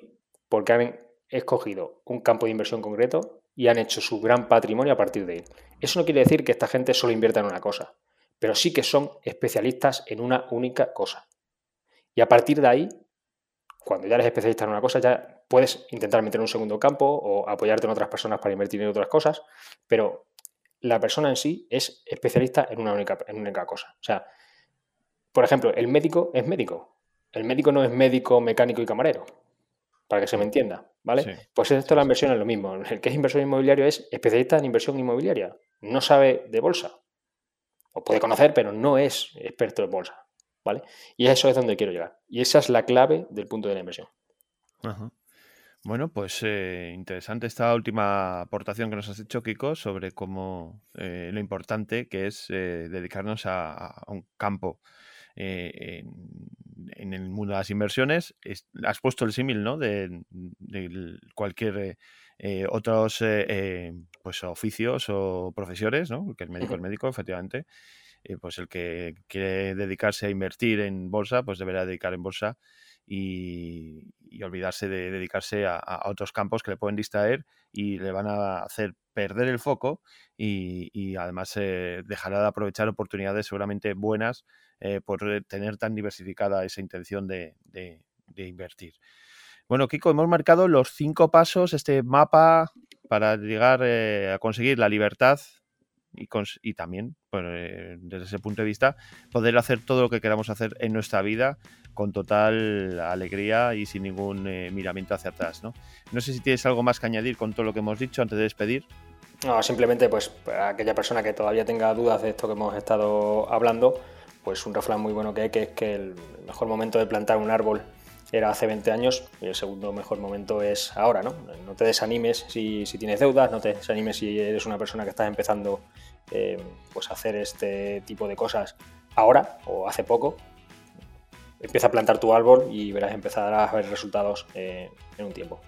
porque han escogido un campo de inversión concreto y han hecho su gran patrimonio a partir de él. Eso no quiere decir que esta gente solo invierta en una cosa, pero sí que son especialistas en una única cosa. Y a partir de ahí, cuando ya eres especialista en una cosa, ya puedes intentar meter un segundo campo o apoyarte en otras personas para invertir en otras cosas, pero la persona en sí es especialista en una única, en una única cosa. O sea, por ejemplo, el médico es médico. El médico no es médico, mecánico y camarero, para que se me entienda, ¿vale? Pues esto de la inversión es lo mismo. El que es inversor inmobiliario es especialista en inversión inmobiliaria. No sabe de bolsa. O puede conocer, pero no es experto en bolsa, ¿vale? Y eso es donde quiero llegar. Y esa es la clave del punto de la inversión. Ajá. Bueno, pues eh, interesante esta última aportación que nos has hecho, Kiko, sobre cómo eh, lo importante que es eh, dedicarnos a, un campo en, el mundo de las inversiones. has puesto el símil, ¿no? De, cualquier otros pues oficios o profesiones, ¿no? Que el médico es médico, efectivamente. pues el que quiere dedicarse a invertir en bolsa, pues deberá dedicar en bolsa y, olvidarse de dedicarse a, otros campos que le pueden distraer y le van a hacer perder el foco y, además eh, dejará de aprovechar oportunidades seguramente buenas eh, por tener tan diversificada esa intención de, invertir. Bueno, Kiko, hemos marcado los cinco pasos, este mapa para llegar eh, a conseguir la libertad y, también, pues, desde ese punto de vista, poder hacer todo lo que queramos hacer en nuestra vida con total alegría y sin ningún eh, miramiento hacia atrás. ¿no? no sé si tienes algo más que añadir con todo lo que hemos dicho antes de despedir. No, simplemente pues para aquella persona que todavía tenga dudas de esto que hemos estado hablando, pues un refrán muy bueno que hay que es que el mejor momento de plantar un árbol era hace 20 años y el segundo mejor momento es ahora, ¿no? No te desanimes si, si tienes deudas, no te desanimes si eres una persona que estás empezando eh, pues a hacer este tipo de cosas ahora o hace poco. Empieza a plantar tu árbol y verás empezar a ver resultados eh, en un tiempo.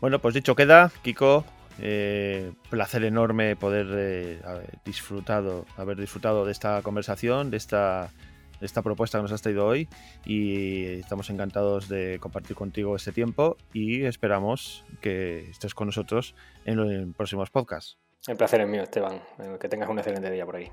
Bueno, pues dicho queda, Kiko, eh, placer enorme poder haber disfrutado, haber disfrutado de esta conversación, de esta esta propuesta que nos has traído hoy y estamos encantados de compartir contigo este tiempo y esperamos que estés con nosotros en los próximos podcasts. El placer es mío, Esteban. Que tengas un excelente día por ahí.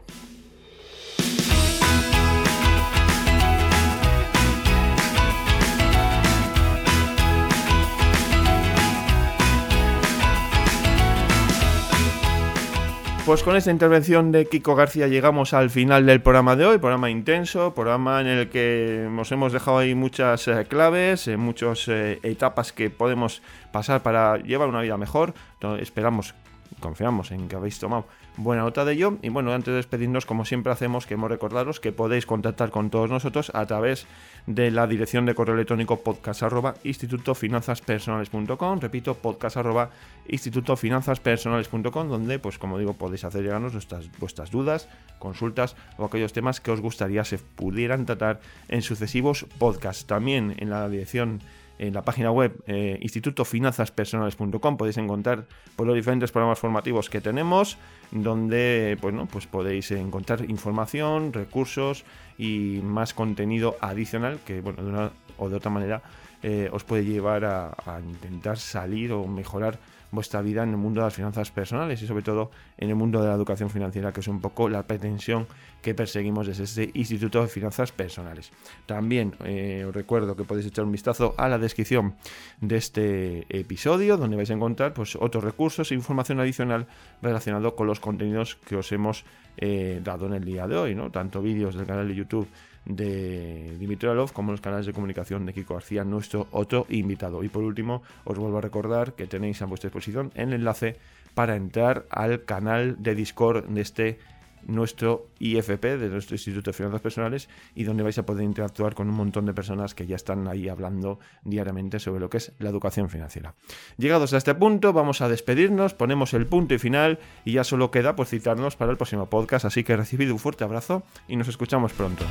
Pues con esta intervención de Kiko García llegamos al final del programa de hoy, programa intenso, programa en el que nos hemos dejado ahí muchas eh, claves, eh, muchas eh, etapas que podemos pasar para llevar una vida mejor. esperamos, confiamos en que habéis tomado buena nota de ello. Y bueno, antes de despedirnos, como siempre hacemos, queremos recordaros que podéis contactar con todos nosotros a través de la dirección de correo electrónico podcast. Repito, podcast donde, pues como digo, podéis hacer llegarnos vuestras dudas, consultas o aquellos temas que os gustaría se pudieran tratar en sucesivos podcasts. También en la dirección en la página web eh, institutofinanzaspersonales.com podéis encontrar pues, los diferentes programas formativos que tenemos, donde pues, ¿no? pues podéis encontrar información, recursos y más contenido adicional que bueno, de una o de otra manera eh, os puede llevar a, a intentar salir o mejorar vuestra vida en el mundo de las finanzas personales y sobre todo en el mundo de la educación financiera, que es un poco la pretensión que perseguimos desde este Instituto de Finanzas Personales. También eh, os recuerdo que podéis echar un vistazo a la descripción de este episodio, donde vais a encontrar pues, otros recursos e información adicional relacionado con los contenidos que os hemos eh, dado en el día de hoy, ¿no? tanto vídeos del canal de YouTube de Dimitri Alov como los canales de comunicación de Kiko García, nuestro otro invitado. Y por último, os vuelvo a recordar que tenéis a vuestra disposición el enlace para entrar al canal de Discord de este nuestro IFP, de nuestro Instituto de Finanzas Personales, y donde vais a poder interactuar con un montón de personas que ya están ahí hablando diariamente sobre lo que es la educación financiera. Llegados a este punto, vamos a despedirnos, ponemos el punto y final, y ya solo queda pues citarnos para el próximo podcast, así que recibid un fuerte abrazo y nos escuchamos pronto.